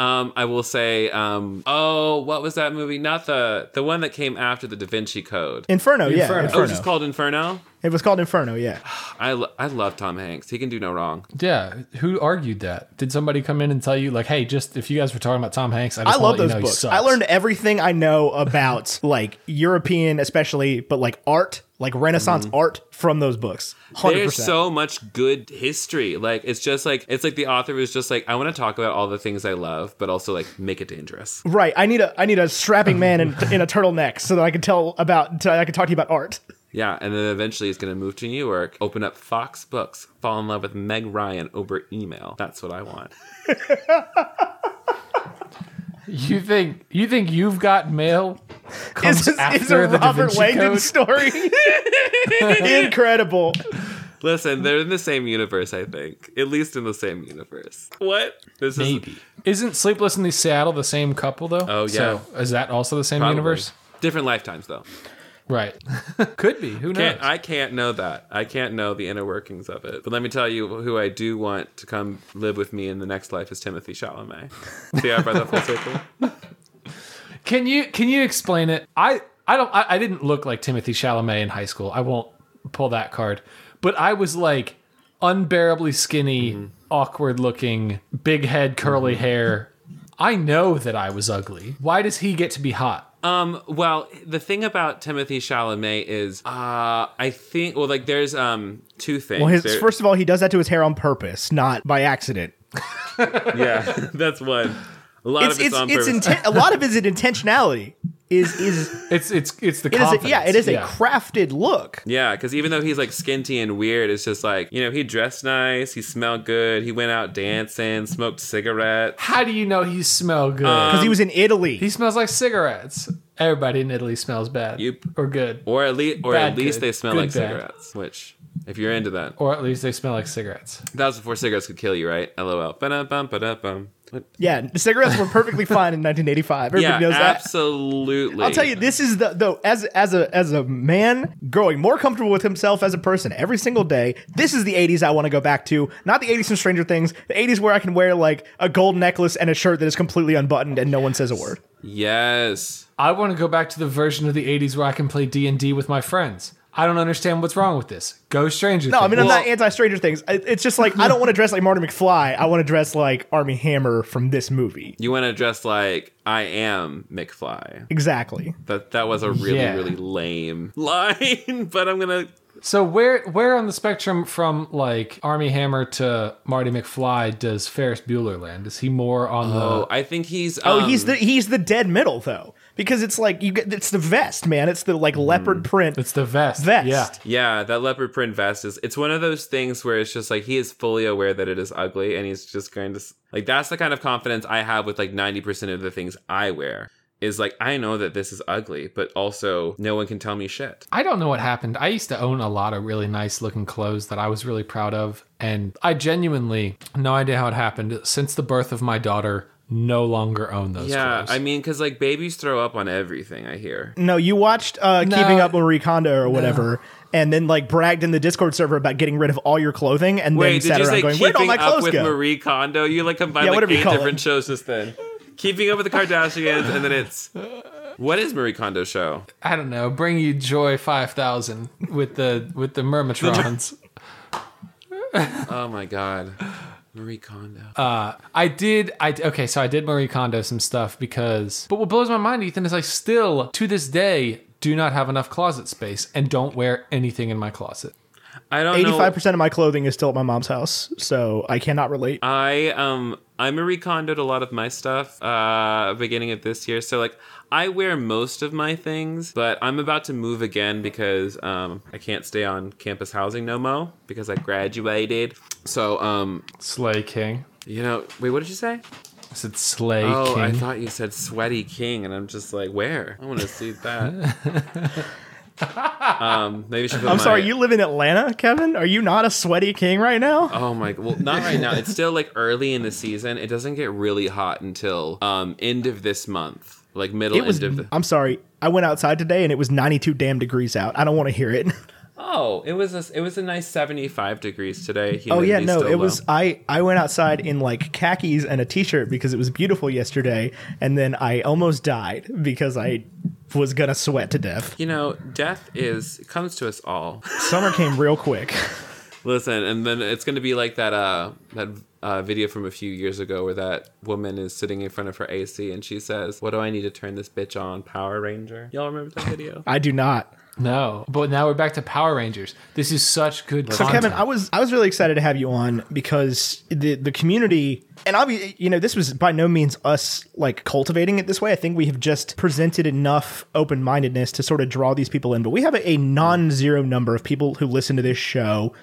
Speaker 4: Um, I will say, um, oh, what was that movie? Not the the one that came after the Da Vinci Code.
Speaker 3: Inferno. Yeah.
Speaker 1: Inferno.
Speaker 4: Oh,
Speaker 3: Inferno.
Speaker 4: it's just called Inferno.
Speaker 3: it was called Inferno. Yeah.
Speaker 4: I, lo- I love Tom Hanks. He can do no wrong.
Speaker 1: Yeah, who argued that? Did somebody come in and tell you, like, hey, just if you guys were talking about Tom Hanks, I, just
Speaker 3: I love
Speaker 1: let you
Speaker 3: those
Speaker 1: know
Speaker 3: books. I learned everything I know about like European, especially, but like art, like Renaissance mm-hmm. art from those books. Hundred
Speaker 4: There's so much good history. Like it's just like it's like the author was just like I want to talk about all the things I love, but also like make it dangerous.
Speaker 3: Right. I need a I need a strapping man in, in a turtleneck so that I can tell about I can talk to you about art.
Speaker 4: Yeah, and then eventually he's gonna move to New York, open up Fox Books, fall in love with Meg Ryan over email. That's what I want.
Speaker 1: You think you think you've got mail comes
Speaker 3: Is this is
Speaker 1: after
Speaker 3: a
Speaker 1: the
Speaker 3: Robert
Speaker 1: Vinci
Speaker 3: Langdon
Speaker 1: Code?
Speaker 3: story? Incredible.
Speaker 4: Listen, they're in the same universe, I think. At least in the same universe. What? This is
Speaker 1: Maybe. Isn't Sleepless in the Seattle the same couple though?
Speaker 4: Oh, yeah.
Speaker 1: So is that also the same
Speaker 4: probably.
Speaker 1: universe?
Speaker 4: Different lifetimes though.
Speaker 1: Right. Could be. Who knows?
Speaker 4: Can't, I can't know that. I can't know the inner workings of it. But let me tell you who I do want to come live with me in the next life is Timothée Chalamet. See how I brought that full circle?
Speaker 1: Can you can you explain it? I I don't I, I didn't look like Timothée Chalamet in high school. I won't pull that card. But I was like unbearably skinny,
Speaker 4: Mm-hmm.
Speaker 1: awkward looking, big head, curly hair. I know that I was ugly. Why does he get to be hot?
Speaker 4: Um, well, the thing about Timothée Chalamet is, uh, I think, well, like, there's um two things.
Speaker 3: Well, his,
Speaker 4: There-
Speaker 3: first of all, he does that to his hair on purpose, not by accident.
Speaker 4: yeah, that's one. A lot
Speaker 3: It's
Speaker 4: of it's,
Speaker 3: it's
Speaker 4: on
Speaker 3: it's
Speaker 4: purpose.
Speaker 3: inten- a lot of his intentionality is is
Speaker 1: It's it's it's the
Speaker 3: it is a, yeah it is a crafted look.
Speaker 4: Yeah, because even though he's like skinty and weird, it's just like you know he dressed nice, he smelled good, he went out dancing, smoked cigarettes.
Speaker 1: How do you know he smelled good?
Speaker 3: Um, because he was in Italy.
Speaker 1: he smells like cigarettes. Everybody in Italy smells bad
Speaker 4: Yep.
Speaker 1: or good,
Speaker 4: Or at least, or
Speaker 1: Bad
Speaker 4: at least
Speaker 1: good.
Speaker 4: they smell
Speaker 1: Good
Speaker 4: like
Speaker 1: bad.
Speaker 4: cigarettes. Which, if you're into that,
Speaker 1: or at least they smell like cigarettes.
Speaker 4: that was before cigarettes could kill you, right? LOL. Ba-dum-bum, ba-dum-bum. What?
Speaker 3: yeah, the cigarettes were perfectly fine in 1985. Everybody
Speaker 4: Yeah,
Speaker 3: knows that.
Speaker 4: absolutely.
Speaker 3: I'll tell you, this is the though as as a as a man growing more comfortable with himself as a person every single day. This is the 80s I want to go back to, not the 80s from Stranger Things. The 80s where I can wear like a gold necklace and a shirt that is completely unbuttoned and no one says a word.
Speaker 4: Yes.
Speaker 1: I want to go back to the version of the 80s where I can play D&D with my friends. I don't understand what's wrong with this. Go Stranger
Speaker 3: No, I mean I'm
Speaker 4: Well-
Speaker 3: not anti Stranger Things. It's just like I don't want to dress like Marty McFly. I want to dress like Armie Hammer from this movie.
Speaker 4: You want to dress like I am McFly.
Speaker 3: Exactly.
Speaker 4: That that was a really
Speaker 1: Yeah.
Speaker 4: really lame line, but I'm gonna.
Speaker 1: So where where on the spectrum from like Armie Hammer to Marty McFly does Ferris Bueller land? Is he more on the
Speaker 4: Oh,
Speaker 1: the
Speaker 4: I think he's.
Speaker 3: Oh,
Speaker 4: um,
Speaker 3: he's the he's the dead middle though, because it's like you get it's the vest, man. It's the like leopard mm. print.
Speaker 1: it's the vest.
Speaker 3: Vest.
Speaker 1: Yeah.
Speaker 4: Yeah, that leopard print vest is. It's one of those things where it's just like he is fully aware that it is ugly, and he's just going to like. That's the kind of confidence I have with like ninety percent of the things I wear. Is like I know that this is ugly, but also no one can tell me shit.
Speaker 1: I don't know what happened. I used to own a lot of really nice looking clothes that I was really proud of. And I genuinely, no idea how it happened. Since the birth of my daughter, no longer own those
Speaker 4: Yeah,
Speaker 1: clothes.
Speaker 4: I mean, because like babies throw up on everything. I hear.
Speaker 3: No, you watched uh,
Speaker 1: No.
Speaker 3: Keeping Up with Marie Kondo or whatever, and then like bragged in the Discord server about getting rid of all your clothing, and
Speaker 4: Wait,
Speaker 3: then sat
Speaker 4: you
Speaker 3: around
Speaker 4: say
Speaker 3: going, "Where'd all
Speaker 4: keeping
Speaker 3: my
Speaker 4: up
Speaker 3: clothes
Speaker 4: with
Speaker 3: go?"
Speaker 4: Marie Kondo? You like combined
Speaker 3: Yeah,
Speaker 4: like
Speaker 3: whatever you
Speaker 4: eight different
Speaker 3: it.
Speaker 4: shows just then. keeping up with the Kardashians, and then it's what is Marie Kondo's show?
Speaker 1: I don't know. Bring you joy five thousand with the with the Mermatrons.
Speaker 4: Oh my god, Marie Kondo.
Speaker 1: Uh, I did. I okay. So I did Marie Kondo some stuff because. But what blows my mind, Ethan, is I still to this day do not have enough closet space and don't wear anything in my closet.
Speaker 4: I don't know.
Speaker 3: Eighty-five percent of my clothing is still at my mom's house, so I cannot relate.
Speaker 4: I um I Marie Kondoed a lot of my stuff uh beginning of this year. So like I wear most of my things, but I'm about to move again because um I can't stay on campus housing no mo because I graduated. So um
Speaker 1: Slay King.
Speaker 4: you know wait what did you say?
Speaker 1: I said Slay King.
Speaker 4: Oh, I thought you said sweaty king, and I'm just like, where? I want to see that. um, maybe
Speaker 3: I'm
Speaker 4: my-
Speaker 3: sorry, you live in Atlanta, Kevin. Are you not a sweaty king right now?
Speaker 4: Oh my! Well, not right now. It's still like early in the season. It doesn't get really hot until um end of this month, like middle
Speaker 3: it was.
Speaker 4: end of the.
Speaker 3: I'm sorry. I went outside today and it was 92 damn degrees out. I don't want to hear it.
Speaker 4: Oh, it was a it was a nice seventy five degrees today.
Speaker 3: Oh yeah, no, it
Speaker 4: low.
Speaker 3: was. I I went outside in like khakis and a t-shirt because it was beautiful yesterday, and then I almost died because I was gonna sweat to death.
Speaker 4: You know, death is comes to us all.
Speaker 3: Summer came real quick.
Speaker 4: Listen, and then it's to be like that uh that uh, video from a few years ago where that woman is sitting in front of her AC and she says, "What do I need to turn this bitch on, Power Ranger?" Y'all remember that video?
Speaker 3: I do not.
Speaker 1: No, but now we're back to Power Rangers. This is such good
Speaker 3: So
Speaker 1: content.
Speaker 3: Kevin, I was I was really excited to have you on because the the community and obviously you know this was by no means us like cultivating it this way. I think we have just presented enough open mindedness to sort of draw these people in. But we have a, a non zero number of people who listen to this show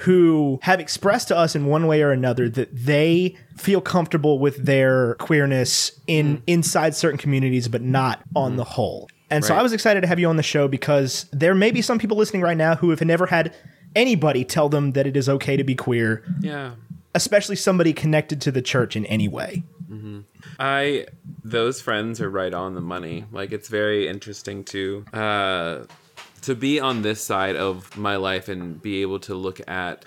Speaker 3: who have expressed to us in one way or another that they feel comfortable with their queerness in mm. inside certain communities but not on mm. the whole. And so
Speaker 4: Right.
Speaker 3: I was excited to have you on the show because there may be some people listening right now who have never had anybody tell them that it is okay to be queer,
Speaker 4: Yeah.
Speaker 3: especially somebody connected to the church in any way. Mm-hmm.
Speaker 4: I those friends are right on the money. Like it's very interesting to uh to be on this side of my life and be able to look at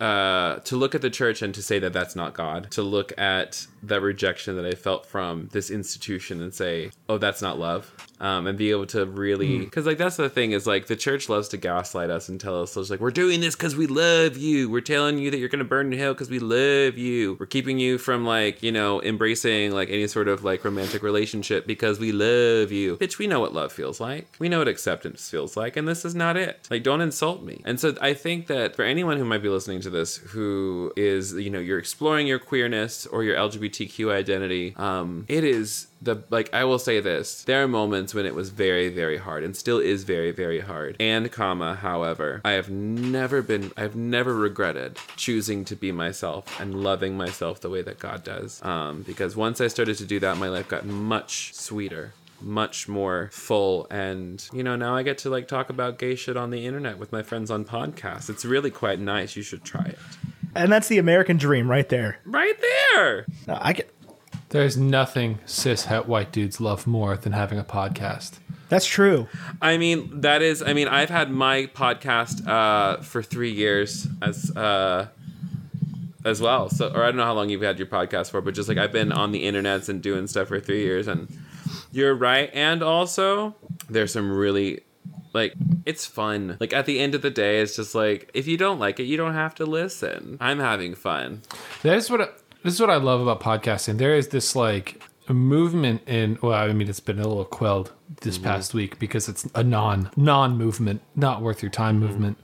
Speaker 4: uh to look at the church and to say that that's not God. To look at the rejection that I felt from this institution and say, "Oh, that's not love." Um, and be able to really, because like that's the thing is like the church loves to gaslight us and tell us it's like we're doing this because we love you. We're telling you that you're gonna burn in hell because we love you. We're keeping you from like you know embracing like any sort of like romantic relationship because we love you. Bitch, we know what love feels like. We know what acceptance feels like, and this is not it. Like, don't insult me. And so I think that for anyone who might be listening to this who is you know you're exploring your queerness or your LGBTQ identity, um, it is the like I will say this there are moments when it was very very hard and still is very very hard. And comma however I have never been I've never regretted choosing to be myself and loving myself the way that God does. Um, because once I started to do that my life got much sweeter much more full. And you know now I get to like talk about gay shit on the internet with my friends on podcasts. It's really quite nice. You should try it.
Speaker 3: And that's the American dream right there.
Speaker 4: right there
Speaker 3: No, I get,
Speaker 1: There's nothing cis het white dudes love more than having a podcast.
Speaker 3: that's true.
Speaker 4: I mean, that is. I mean, I've had my podcast uh, for three years as uh, as well. So, or I don't know how long you've had your podcast for, but just like I've been on the internets and doing stuff for three years, and you're right. And also, there's some really like it's fun. Like at the end of the day, it's just like if you don't like it, you don't have to listen. I'm having fun.
Speaker 1: That is what I, this is what I love about podcasting. There is this like movement in well, I mean it's been a little quelled this past week because it's a non non movement, not worth your time movement.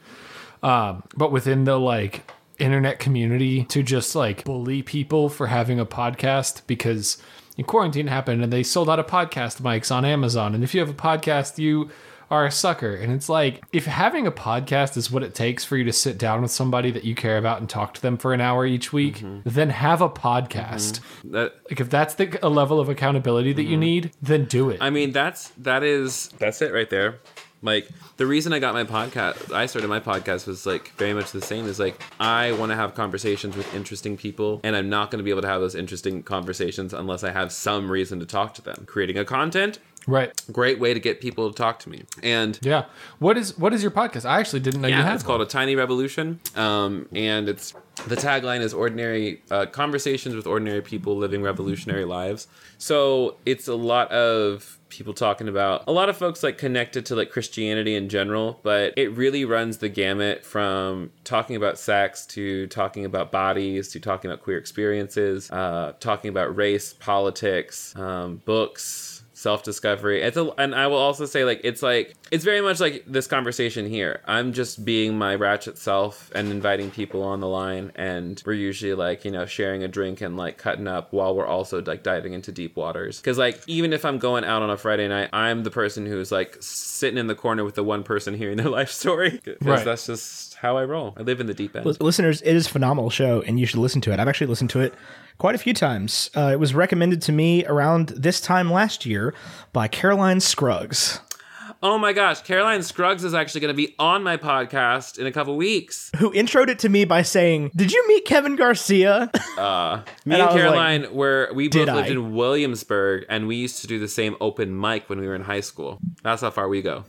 Speaker 1: Um, but within the like internet community to just like bully people for having a podcast because in quarantine happened and they sold out of podcast mics on Amazon. And if you have a podcast, you are a sucker. And it's like, if having a podcast is what it takes for you to sit down with somebody that you care about and talk to them for an hour each week, mm-hmm. then have a podcast. Mm-hmm.
Speaker 4: That
Speaker 1: Like, if that's the a level of accountability that you mm-hmm. need, then do it.
Speaker 4: I mean, that's that is that's it right there. Like the reason I got my podcast, I started my podcast was like very much the same. Is like I want to have conversations with interesting people, and I'm not going to be able to have those interesting conversations unless I have some reason to talk to them. Creating a content,
Speaker 1: Right.
Speaker 4: great way to get people to talk to me. And
Speaker 1: Yeah. What is what is your podcast? I actually didn't know you
Speaker 4: yeah,
Speaker 1: had
Speaker 4: it's called a tiny revolution. Um, and it's the tagline is ordinary uh, conversations with ordinary people living revolutionary lives. So it's a lot of people talking about a lot of folks like connected to like Christianity in general, but it really runs the gamut from talking about sex to talking about bodies to talking about queer experiences, uh, talking about race, politics, um, books self-discovery it's a, and i will also say like it's like it's very much like this conversation here i'm just being my ratchet self and inviting people on the line and we're usually like you know sharing a drink and like cutting up while we're also like diving into deep waters because like even if i'm going out on a friday night i'm the person who's like sitting in the corner with the one person hearing their life story.
Speaker 1: Right.
Speaker 4: that's just how i roll i live in the deep end
Speaker 3: Listeners, it is a phenomenal show, and you should listen to it. I've actually listened to it quite a few times. Uh, it was recommended to me around this time last year by Caroline Scruggs,
Speaker 4: oh my gosh caroline scruggs is actually going to be on my podcast in a couple weeks
Speaker 3: who introed it to me by saying, "Did you meet Kevin Garcia?"
Speaker 4: Me
Speaker 3: And
Speaker 4: and Caroline were we both lived
Speaker 3: I?
Speaker 4: in Williamsburg, and we used to do the same open mic when we were in high school. That's how far we go.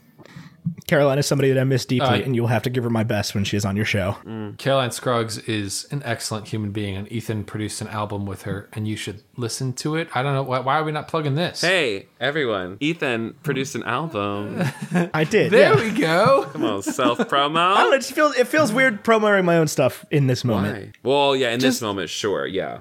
Speaker 3: Caroline is somebody that I miss deeply,
Speaker 1: Uh,
Speaker 3: and you'll have to give her my best when she is on your show.
Speaker 1: Caroline Scruggs is an excellent human being, and Ethan produced an album with her, and you should listen to it. I don't know why, why are we not plugging this?
Speaker 4: Hey, everyone! Ethan produced an album.
Speaker 3: I did.
Speaker 1: there
Speaker 3: yeah.
Speaker 1: we go.
Speaker 4: Come on, self
Speaker 3: I don't know,
Speaker 4: promo.
Speaker 3: it feels it feels weird promoting my own stuff in this moment. Why?
Speaker 4: Well, yeah, in
Speaker 3: Just-
Speaker 4: this moment, sure, yeah.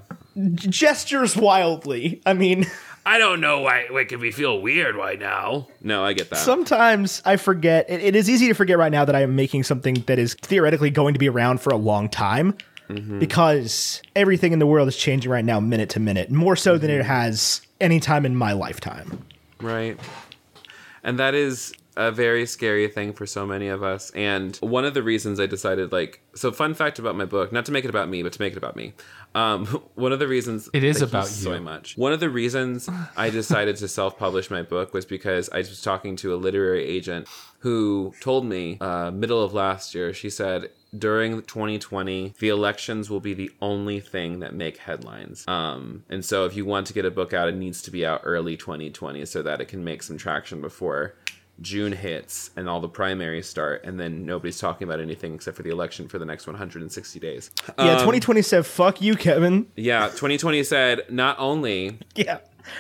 Speaker 3: Gestures wildly. I mean,
Speaker 4: I don't know why it can we feel weird right now. No, I get that.
Speaker 3: sometimes I forget. It, it is easy to forget right now that I am making something that is theoretically going to be around for a long time. Mm-hmm. Because everything in the world is changing right now, minute to minute, more so than mm-hmm. it has any time in my lifetime.
Speaker 4: Right. And that is a very scary thing for so many of us. And one of the reasons I decided, like, so fun fact about my book, not to make it about me, but to make it about me. Um, one of the reasons
Speaker 1: It is about
Speaker 4: so much. One of the reasons I decided to self-publish my book was because I was talking to a literary agent who told me uh, middle of last year. She said during 2020 the elections will be the only thing that make headlines um, and so if you want to get a book out it needs to be out early 2020 so that it can make some traction before June hits and all the primaries start, and then nobody's talking about anything except for the election for the next 160 days.
Speaker 3: Yeah, 2020 said, fuck you, Kevin.
Speaker 4: Yeah, 2020 said not only
Speaker 3: Yeah.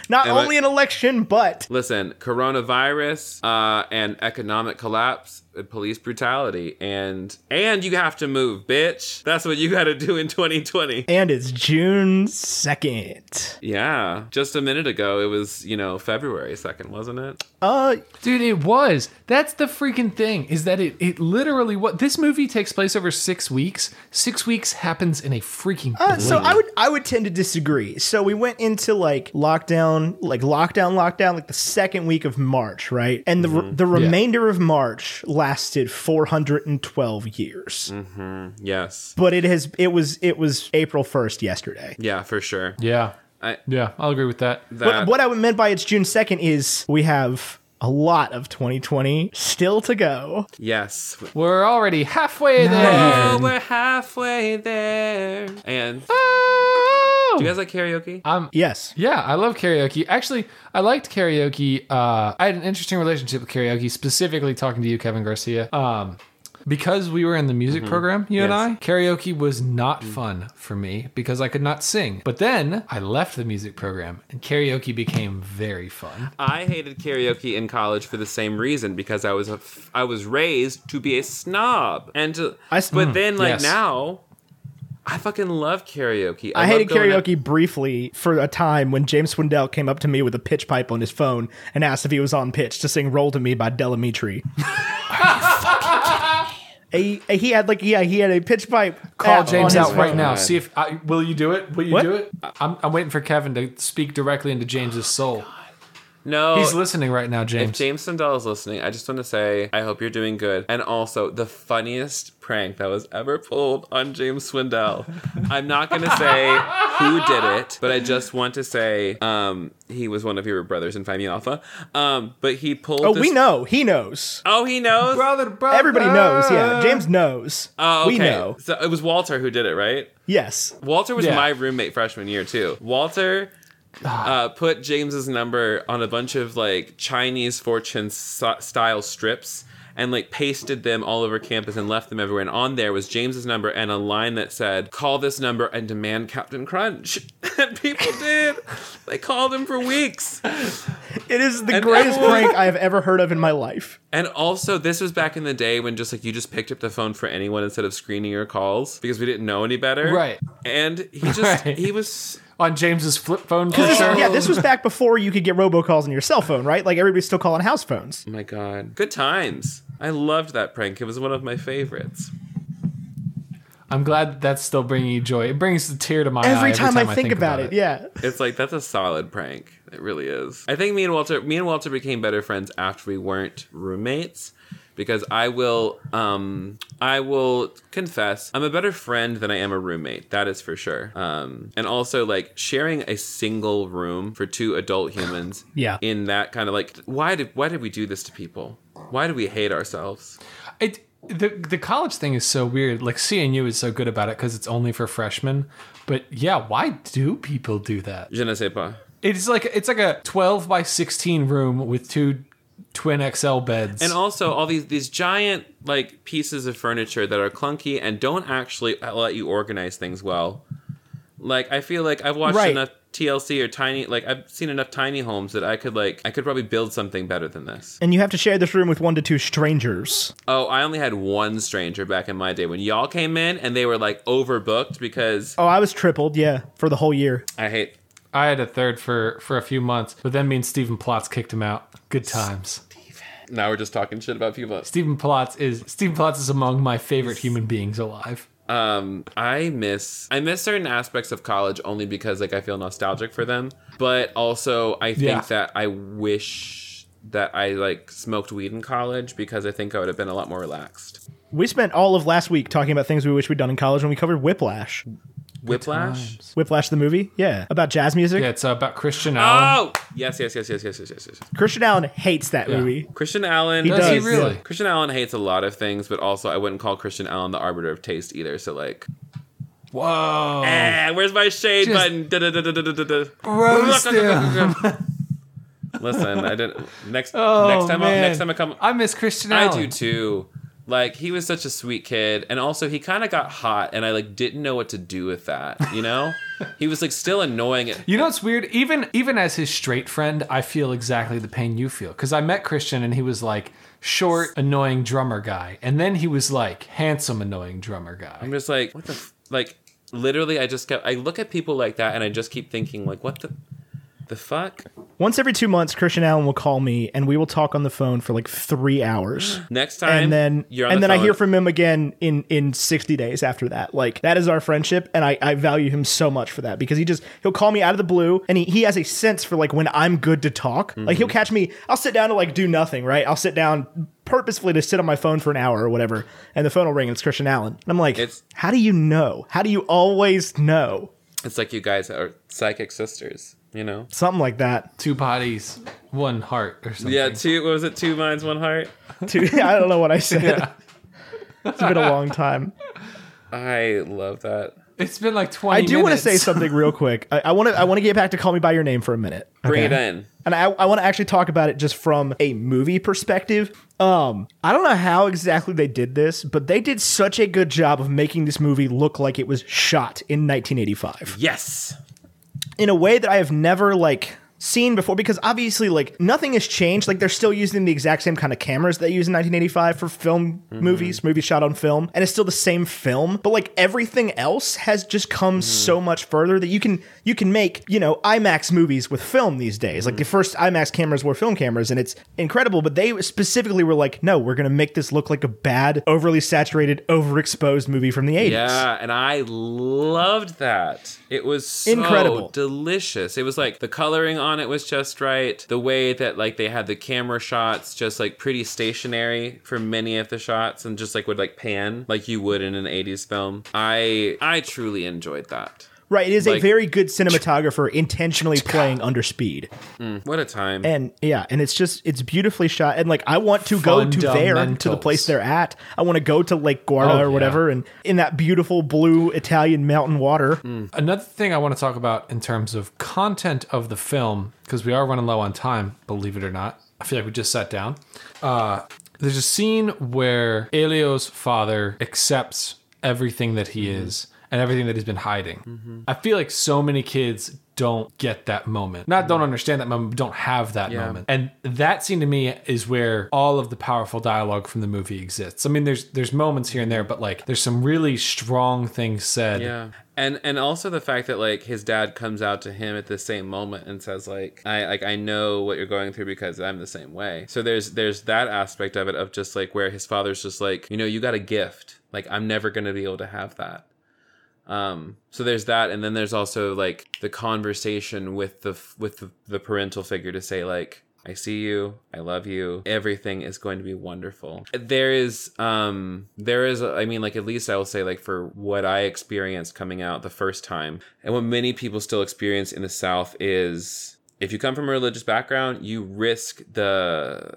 Speaker 3: Not
Speaker 4: Am I-
Speaker 3: only an election, but
Speaker 4: listen coronavirus uh, and economic collapse police brutality and and you have to move bitch that's what you got to do in 2020
Speaker 3: and it's June 2nd.
Speaker 4: yeah just a minute ago it was you know february 2nd wasn't it
Speaker 3: Uh
Speaker 1: Dude, it was. That's the freaking thing. Is that it? It literally what this movie takes place over six weeks. Six weeks happens in a freaking.
Speaker 3: Uh, so. I would I would tend to disagree. So we went into like lockdown, like lockdown, lockdown, like the second week of March, right? And the the remainder of March lasted 412 years. Mm-hmm.
Speaker 4: yes
Speaker 3: But it has it was it was April 1st yesterday.
Speaker 4: yeah for sure
Speaker 1: Yeah.
Speaker 4: I,
Speaker 1: Yeah, I'll agree with that.
Speaker 4: that
Speaker 3: What, what I meant by it's June 2nd is we have a lot of 2020 still to go.
Speaker 4: yes
Speaker 1: We're already halfway there.
Speaker 4: oh we're halfway there and
Speaker 1: Oh!
Speaker 4: do you guys like karaoke
Speaker 1: I'm
Speaker 3: Yes.
Speaker 1: Yeah, I love karaoke. Actually, I liked karaoke. Uh, I had an interesting relationship with karaoke, specifically talking to you, Kevin Garcia. Um, because we were in the music mm-hmm. program, you and I, karaoke was not mm. fun for me because I could not sing. But then I left the music program and karaoke became very fun.
Speaker 4: I hated karaoke in college for the same reason because I was a f- I was raised to be a snob and to,
Speaker 3: I s-
Speaker 4: but mm, then like
Speaker 1: yes.
Speaker 4: now I fucking love karaoke.
Speaker 3: I,
Speaker 4: love
Speaker 3: hated
Speaker 4: going out-
Speaker 3: karaoke briefly for a time when James Swindell came up to me with a pitch pipe on his phone and asked if he was on pitch to sing "Roll to Me" by Del Amitri. he, he had like yeah he had a pitch pipe.
Speaker 1: Call
Speaker 3: app
Speaker 1: James
Speaker 3: on his
Speaker 1: out right
Speaker 3: phone.
Speaker 1: now.
Speaker 4: Oh, God.
Speaker 1: See if I, will you do it? Will you
Speaker 3: What?
Speaker 1: do it? I'm, I'm waiting for Kevin to speak directly into James's soul.
Speaker 4: No,
Speaker 1: He's listening right now, James.
Speaker 4: If
Speaker 1: James.
Speaker 4: James Swindell is listening, I just want to say I hope you're doing good. And also, the funniest prank that was ever pulled on James Swindell. I'm not going to say who did it, but I just want to say um, he was one of your brothers in Phi Mu Alpha. Um, but he pulled.
Speaker 3: Oh,
Speaker 4: this-
Speaker 3: we know. He knows.
Speaker 4: Oh, he knows.
Speaker 1: brother, brother.
Speaker 3: Everybody knows. Yeah, James knows.
Speaker 4: Oh, okay.
Speaker 3: We know.
Speaker 4: So it was Walter who did it, right?
Speaker 3: Yes.
Speaker 4: Walter was
Speaker 1: Yeah.
Speaker 4: my roommate freshman year too. Walter uh, put James's number on a bunch of like Chinese fortune style strips and like pasted them all over campus and left them everywhere. And on there was James's number and a line that said, "Call this number and demand Captain Crunch." and people did. They called him for weeks.
Speaker 3: It is the
Speaker 4: And
Speaker 3: greatest
Speaker 4: everyone-
Speaker 3: prank I have ever heard of in my life.
Speaker 4: And also, this was back in the day when just like you just picked up the phone for anyone instead of screening your calls because we didn't know any better.
Speaker 1: Right.
Speaker 4: And he just
Speaker 1: Right.
Speaker 4: he was
Speaker 1: on James's flip phone for sure.
Speaker 3: Yeah, this was back before you could get robocalls on your cell phone, right? Like everybody's still calling house phones.
Speaker 4: Oh my god. Good times. I loved that prank. It was one of my favorites.
Speaker 1: I'm glad that's still bringing you joy. It brings a tear to my eye
Speaker 3: Every time, I, think about,
Speaker 1: it.
Speaker 3: it, yeah.
Speaker 4: It's like that's a solid prank. It really is. I think me and Walter me and Walter became better friends after we weren't roommates because I will um I will confess I'm a better friend than I am a roommate. That is for sure. Um and also like sharing a single room for two adult humans
Speaker 3: Yeah.
Speaker 4: in that kind of like why did why did we do this to people? Why do we hate ourselves?
Speaker 1: It the the college thing is so weird. Like CNU is so good about it because it's only for freshmen. But yeah, why do people do that?
Speaker 4: Je ne sais pas.
Speaker 1: It's like it's like a 12 by 16 room with two twin XL beds.
Speaker 4: And also all these these giant like pieces of furniture that are clunky and don't actually let you organize things well. Like I feel like I've watched
Speaker 3: Right.
Speaker 4: enough TLC or tiny like I've seen enough tiny homes that I could like I could probably build something better than this.
Speaker 3: And you have to share this room with one to two strangers.
Speaker 4: Oh, I only had one stranger back in my day when y'all came in and they were like overbooked because
Speaker 3: Oh, I was tripled, yeah, for the whole year.
Speaker 4: I hate
Speaker 1: I had a third for for a few months, but then me and Stephen Plotz kicked him out. Good times.
Speaker 4: now we're just talking shit about people.
Speaker 1: Stephen Plotz is Stephen Plotz is among my favorite human beings alive.
Speaker 4: um i miss i miss certain aspects of college only because like i feel nostalgic for them but also i think
Speaker 1: Yeah.
Speaker 4: that i wish that i like smoked weed in college because i think i would have been a lot more relaxed
Speaker 3: We spent all of last week talking about things we wish we'd done in college when we covered Whiplash.
Speaker 4: Whiplash
Speaker 3: Whiplash the movie? Yeah. About jazz music?
Speaker 1: Yeah, it's uh, about Christian Allen.
Speaker 4: oh yes yes yes yes yes yes yes yes
Speaker 3: Christian Allen hates that
Speaker 1: Yeah.
Speaker 3: movie.
Speaker 4: christian allen
Speaker 3: He
Speaker 1: Does he
Speaker 3: does,
Speaker 1: really?
Speaker 3: yeah.
Speaker 4: christian allen hates a lot of things but also i wouldn't call christian allen the arbiter of taste either so like
Speaker 1: Whoa.
Speaker 4: eh, where's my shade
Speaker 1: Just-
Speaker 4: button.
Speaker 1: Roast him.
Speaker 4: listen i didn't next
Speaker 1: Oh,
Speaker 4: next time I,
Speaker 1: man.
Speaker 4: next time i come
Speaker 1: I miss Christian Allen.
Speaker 4: I
Speaker 1: Allen.
Speaker 4: do too. Like he was such a sweet kid, and also he kind of got hot, and I like didn't know what to do with that. You know, he was like still annoying.
Speaker 1: You know what's weird? Even even as his straight friend, I feel exactly the pain you feel. Because I met Christian and he was like short, annoying drummer guy, and then he was like handsome, annoying drummer guy.
Speaker 4: I'm just like, what the f-? like. Literally, I just kept. I look at people like that, and I just keep thinking, like, what the, the fuck?
Speaker 3: Once every two months, Christian Allen will call me and we will talk on the phone for like three hours.
Speaker 4: Next time,
Speaker 3: and then
Speaker 4: you're on
Speaker 3: and
Speaker 4: the
Speaker 3: then I hear from him again in in 60 days after that. Like that is our friendship and I, I value him so much for that because he just he'll call me out of the blue and he, he has a sense for like when I'm good to talk. Like
Speaker 4: Mm-hmm.
Speaker 3: he'll catch me, I'll sit down to like do nothing, right? I'll sit down purposefully to sit on my phone for an hour or whatever, and the phone will ring and it's Christian Allen. And I'm like,
Speaker 4: It's-
Speaker 3: how do you know? How do you always know?
Speaker 4: It's like you guys are psychic sisters. You know?
Speaker 3: Something like that.
Speaker 1: Two bodies, one heart, or something.
Speaker 4: Yeah. Two. What was it? Two minds, one heart.
Speaker 3: Two, I don't know what I said. It's been a long time.
Speaker 4: I love that.
Speaker 1: It's been like twenty.
Speaker 3: I do want to say something real quick. I want to I want to get back to Call Me by Your Name for a minute.
Speaker 4: Bring
Speaker 3: okay?
Speaker 4: it in.
Speaker 3: And I, I want to actually talk about it just from a movie perspective. Um, I don't know how exactly they did this, but they did such a good job of making this movie look like it was shot in 1985
Speaker 4: Yes.
Speaker 3: In a way that I have never like seen before because obviously like nothing has changed. Like they're still using the exact same kind of cameras they used in 1985 for film mm-hmm. movies movies shot on film and it's still the same film. But like everything else has just come mm-hmm. so much further that you can you can make you know IMAX movies with film these days. Like the mm-hmm. first IMAX cameras were film cameras and it's incredible but they specifically were like no we're going to make this look like a bad overly saturated overexposed movie from the 80s
Speaker 4: Yeah, and I loved that. It was so
Speaker 3: Incredible.
Speaker 4: delicious. It was like the coloring on on it was just right. The way that like they had the camera shots just like pretty stationary for many of the shots and just like would like pan like you would in an 80s film. I I truly enjoyed that.
Speaker 3: Right, it is a very good cinematographer intentionally playing under speed.
Speaker 4: Mm, what a time.
Speaker 3: And yeah, and it's just it's beautifully shot. And like I want to go to there to the place they're at. I want to go to Lake Garda
Speaker 1: Oh,
Speaker 3: or whatever, and in that beautiful blue Italian mountain water. Mm.
Speaker 1: Another thing I want to talk about in terms of content of the film, because we are running low on time, believe it or not. I feel like we just sat down. Uh, there's a scene where Elio's father accepts everything that he mm-hmm. is and everything that he's been hiding. Mm-hmm. I feel like so many kids don't get that moment. Not don't understand that moment, but don't have that
Speaker 4: Yeah.
Speaker 1: moment. And that scene to me is where all of the powerful dialogue from the movie exists. I mean, there's there's moments here and there, but like there's some really strong things said.
Speaker 4: Yeah. And and also the fact that like his dad comes out to him at the same moment and says like I like I know what you're going through because I'm the same way. So there's there's that aspect of it of just like where his father's just like, you know, you got a gift. Like I'm never going to be able to have that. Um so there's that and then there's also like the conversation with the with the, the parental figure to say like I see you. I love you. Everything is going to be wonderful. There is um there is I mean like at least I will say like for what I experienced coming out the first time and what many people still experience in the south is if you come from a religious background, you risk the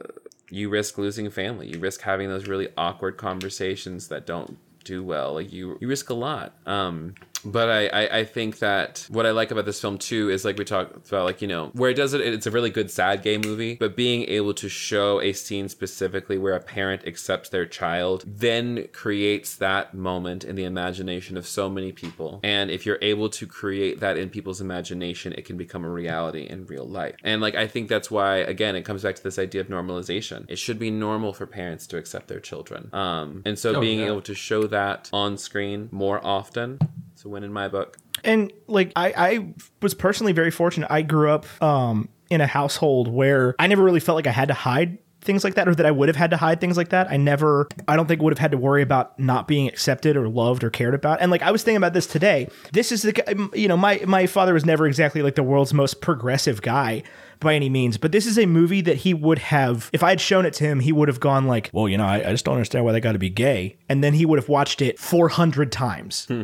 Speaker 4: you risk losing family. You risk having those really awkward conversations that don't do well. Like you you risk a lot. Um but I, I, I think that what I like about this film too is like we talked about like you know where it does it it's a really good sad gay movie but being able to show a scene specifically where a parent accepts their child then creates that moment in the imagination of so many people. And if you're able to create that in people's imagination it can become a reality in real life. And like I think that's why again it comes back to this idea of normalization. It should be normal for parents to accept their children. Um and so
Speaker 1: Oh,
Speaker 4: being
Speaker 1: yeah.
Speaker 4: able to show that on screen more often it's a win in my book.
Speaker 3: And like I, I was personally very fortunate. I grew up um, in a household where I never really felt like I had to hide things like that or that I would have had to hide things like that. I never I don't think would have had to worry about not being accepted or loved or cared about. And like I was thinking about this today. This is the you know my my father was never exactly like the world's most progressive guy by any means, but this is a movie that he would have if I had shown it to him, he would have gone like, "Well, you know, I, I just don't understand why they got to be gay." And then he would have watched it 400 times.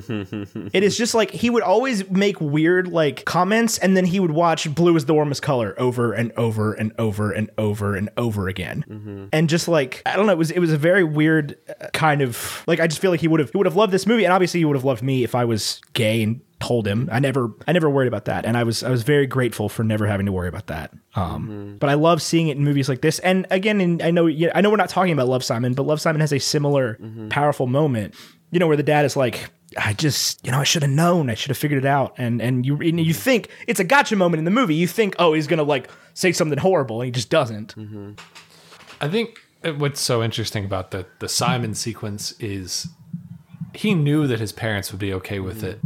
Speaker 3: It is just like he would always make weird like comments and then he would watch Blue is the warmest color over and over and over and over and over again. And just like I don't know, it was it was a very weird uh, kind of like I just feel like he would have he would have loved this movie and obviously he would have loved me if I was gay and told him. I never I never worried about that and I was I was very grateful for never having to worry about that. Um mm-hmm. but I love seeing it in movies like this. And again, in, I know yeah, I know we're not talking about Love Simon, but Love Simon has a similar mm-hmm. powerful moment, you know, where the dad is like I just, you know, I should have known. I should have figured it out. And and you and you mm-hmm. think it's a gotcha moment in the movie. You think, oh, he's gonna like say something horrible, and he just doesn't.
Speaker 1: I think uh, what's so interesting about the the Simon sequence is he knew that his parents would be okay with it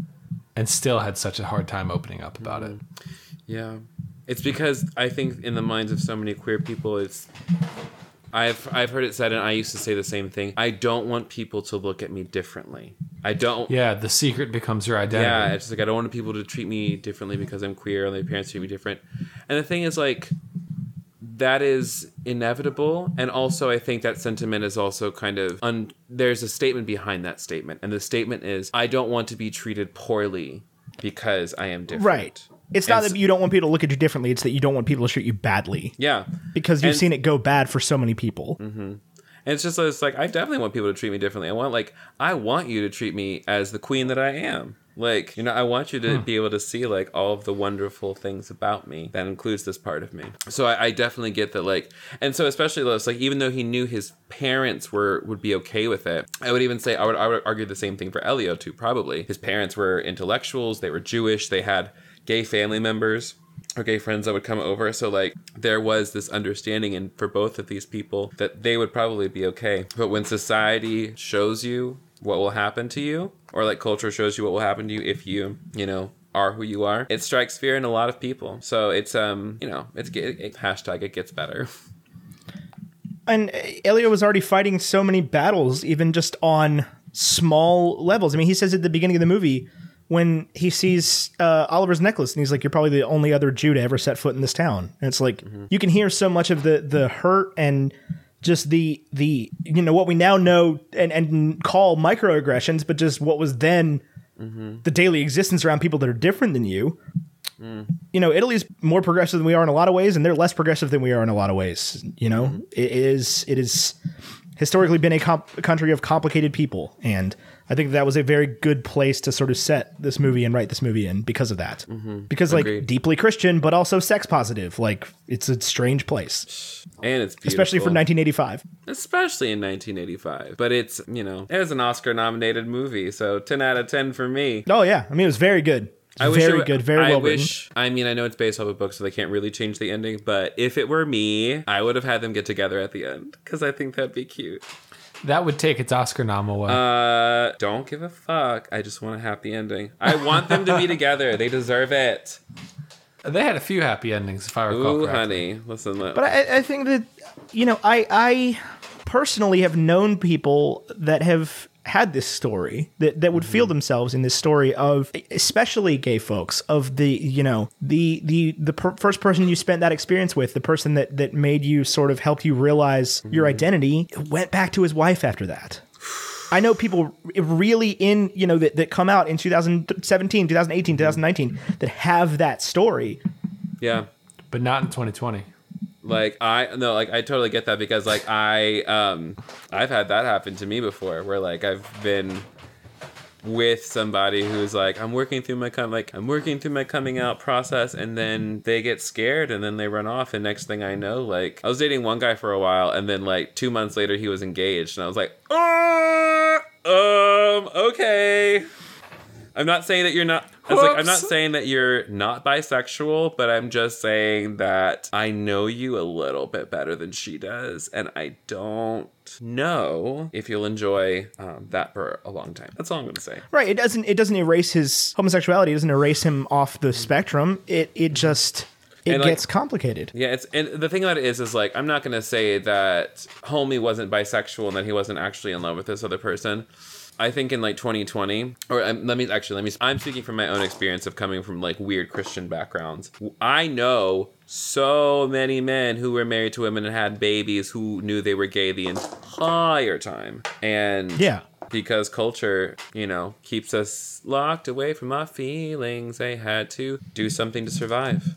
Speaker 1: and still had such a hard time opening up about it. Mm.
Speaker 4: Yeah. It's because I think in the minds of so many queer people it's I've I've heard it said and I used to say the same thing. I don't want people to look at me differently. I don't
Speaker 1: Yeah, the secret becomes your identity.
Speaker 4: Yeah, it's just like I don't want people to treat me differently because I'm queer and my parents treat me different. And the thing is like that is inevitable and also I think that sentiment is also kind of un- there's a statement behind that statement and the statement is I don't want to be treated poorly because I am different.
Speaker 3: Right. It's not that you don't want people to look at you differently. It's that you don't want people to treat you badly
Speaker 4: Yeah.
Speaker 3: because you've
Speaker 4: And-
Speaker 3: seen it go bad for so many people. Mm-hmm.
Speaker 4: And it's just it's like I definitely want people to treat me differently. I want like I want you to treat me as the queen that I am. Like, you know, I want you to be able to see like all of the wonderful things about me that includes this part of me. So I, I definitely get that like and so especially those like even though he knew his parents were would be okay with it, I would even say I would I would argue the same thing for Elio too, probably. His parents were intellectuals, they were Jewish, they had gay family members or gay friends that would come over. So like there was this understanding and for both of these people that they would probably be okay. But when society shows you what will happen to you, or like culture shows you what will happen to you if you, you know, are who you are, it strikes fear in a lot of people. So it's um, you know, it's it, it, hashtag it gets better.
Speaker 3: And Elio was already fighting so many battles, even just on small levels. I mean, he says at the beginning of the movie, when he sees uh, Oliver's necklace and he's like, "You're probably the only other Jew to ever set foot in this town." And it's like you can hear so much of the the hurt and just the the you know what we now know and and call microaggressions, but just what was then mm-hmm. the daily existence around people that are different than you. Mm. You know, Italy's more progressive than we are in a lot of ways, and they're less progressive than we are in a lot of ways. You know, mm-hmm. it is it is historically been a, comp- a country of complicated people, and I think that was a very good place to sort of set this movie and write this movie in because of that. Mm-hmm. Because like
Speaker 4: Agreed.
Speaker 3: deeply Christian, but also sex positive. Like it's a strange place,
Speaker 4: and it's beautiful.
Speaker 3: especially for 1985.
Speaker 4: especially in 1985. But it's you know it was an Oscar nominated movie, so 10 out of 10 for me.
Speaker 3: Oh yeah, I mean it was very good.
Speaker 4: I wish
Speaker 3: very
Speaker 4: it,
Speaker 3: good, very
Speaker 4: I
Speaker 3: well written.
Speaker 4: I mean, I know it's based off a book, so they can't really change the ending. But if it were me, I would have had them get together at the end because I think that'd be cute.
Speaker 1: That would take its Oscar nom away.
Speaker 4: Uh, don't give a fuck. I just want a happy ending. I want them to be together. They deserve it.
Speaker 1: they had a few happy endings, if I recall
Speaker 4: Ooh,
Speaker 1: correctly.
Speaker 4: honey, listen. Look.
Speaker 3: But I, I think that you know, I I personally have known people that have had this story that that would feel mm-hmm. themselves in this story of especially gay folks of the you know the the the per- first person you spent that experience with the person that that made you sort of help you realize your mm-hmm. identity went back to his wife after that I know people really in, you know, that, that come out in 2017, 2018, 2019 that have that story.
Speaker 4: yeah.
Speaker 1: But not in 2020.
Speaker 4: Like I no, like I totally get that because like I um I've had that happen to me before where like I've been with somebody who's like I'm working through my com- like I'm working through my coming out process and then they get scared and then they run off and next thing I know like I was dating one guy for a while and then like 2 months later he was engaged and I was like uh, um okay I'm not saying that you're not. I was like, I'm not saying that you're not bisexual, but I'm just saying that I know you a little bit better than she does, and I don't know if you'll enjoy um, that for a long time. That's all I'm gonna say.
Speaker 3: Right. It doesn't it doesn't erase his homosexuality, it doesn't erase him off the spectrum. It it just it
Speaker 4: And, like-
Speaker 3: gets complicated.
Speaker 4: Yeah, it's and the thing about it is, is like I'm not gonna say that homie wasn't bisexual and that he wasn't actually in love with this other person. I think in like 2020, or um, let me actually let me. I'm speaking from my own experience of coming from like weird Christian backgrounds. I know so many men who were married to women and had babies who knew they were gay the entire time, and
Speaker 3: Yeah.
Speaker 4: because culture, you know, keeps us locked away from our feelings, they had to do something to survive.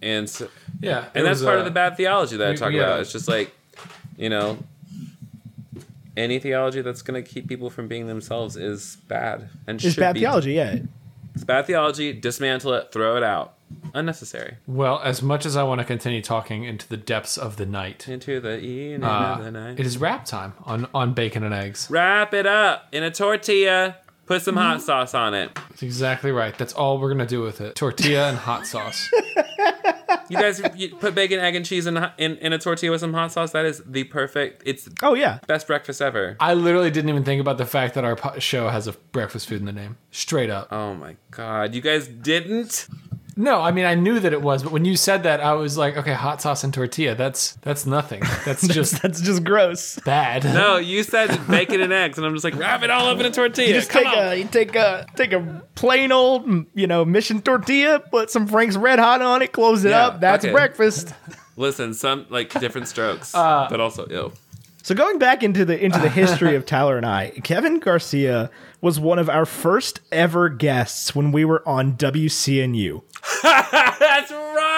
Speaker 4: And so,
Speaker 1: Yeah.
Speaker 4: and that's part of the bad theology that I talk
Speaker 1: we
Speaker 4: about. It's just like, you know, any theology that's going to keep people from being themselves is bad and
Speaker 3: It's
Speaker 4: should
Speaker 3: bad
Speaker 4: be.
Speaker 3: theology, yeah.
Speaker 4: It's bad theology. Dismantle it. Throw it out. Unnecessary.
Speaker 1: Well, as much as I want to continue talking into the depths of the night,
Speaker 4: Into the evening
Speaker 1: uh,
Speaker 4: of the night.
Speaker 1: it is wrap time on, on bacon and eggs.
Speaker 4: Wrap it up in a tortilla. Put some
Speaker 3: Mm-hmm.
Speaker 4: hot sauce on it.
Speaker 1: That's exactly right. That's all we're gonna do with it. Tortilla and hot sauce.
Speaker 4: You guys you put bacon, egg, and cheese in, in in a tortilla with some hot sauce. That is the perfect. It's
Speaker 3: Oh yeah.
Speaker 4: best breakfast ever.
Speaker 1: I literally didn't even think about the fact that our show has a breakfast food in the name. Straight up.
Speaker 4: Oh my god, you guys didn't?
Speaker 1: No, I mean I knew that it was, but when you said that, I was like, okay, hot sauce and tortilla. That's that's nothing. That's just
Speaker 3: That's just gross.
Speaker 1: bad.
Speaker 4: No, you said bacon and eggs, and I'm just like wrap it all up in a tortilla.
Speaker 3: You just
Speaker 4: Come
Speaker 3: take
Speaker 4: on.
Speaker 3: a you take a take a plain old you know mission tortilla, put some Frank's Red Hot on it, close it
Speaker 4: Yeah,
Speaker 3: up. That's
Speaker 4: okay.
Speaker 3: breakfast.
Speaker 4: Listen, some like different strokes,
Speaker 3: Uh,
Speaker 4: but also ew.
Speaker 3: So going back into the into the history of Tyler and I, Kevin Garcia was one of our first ever guests when we were on WCNU.
Speaker 4: That's right.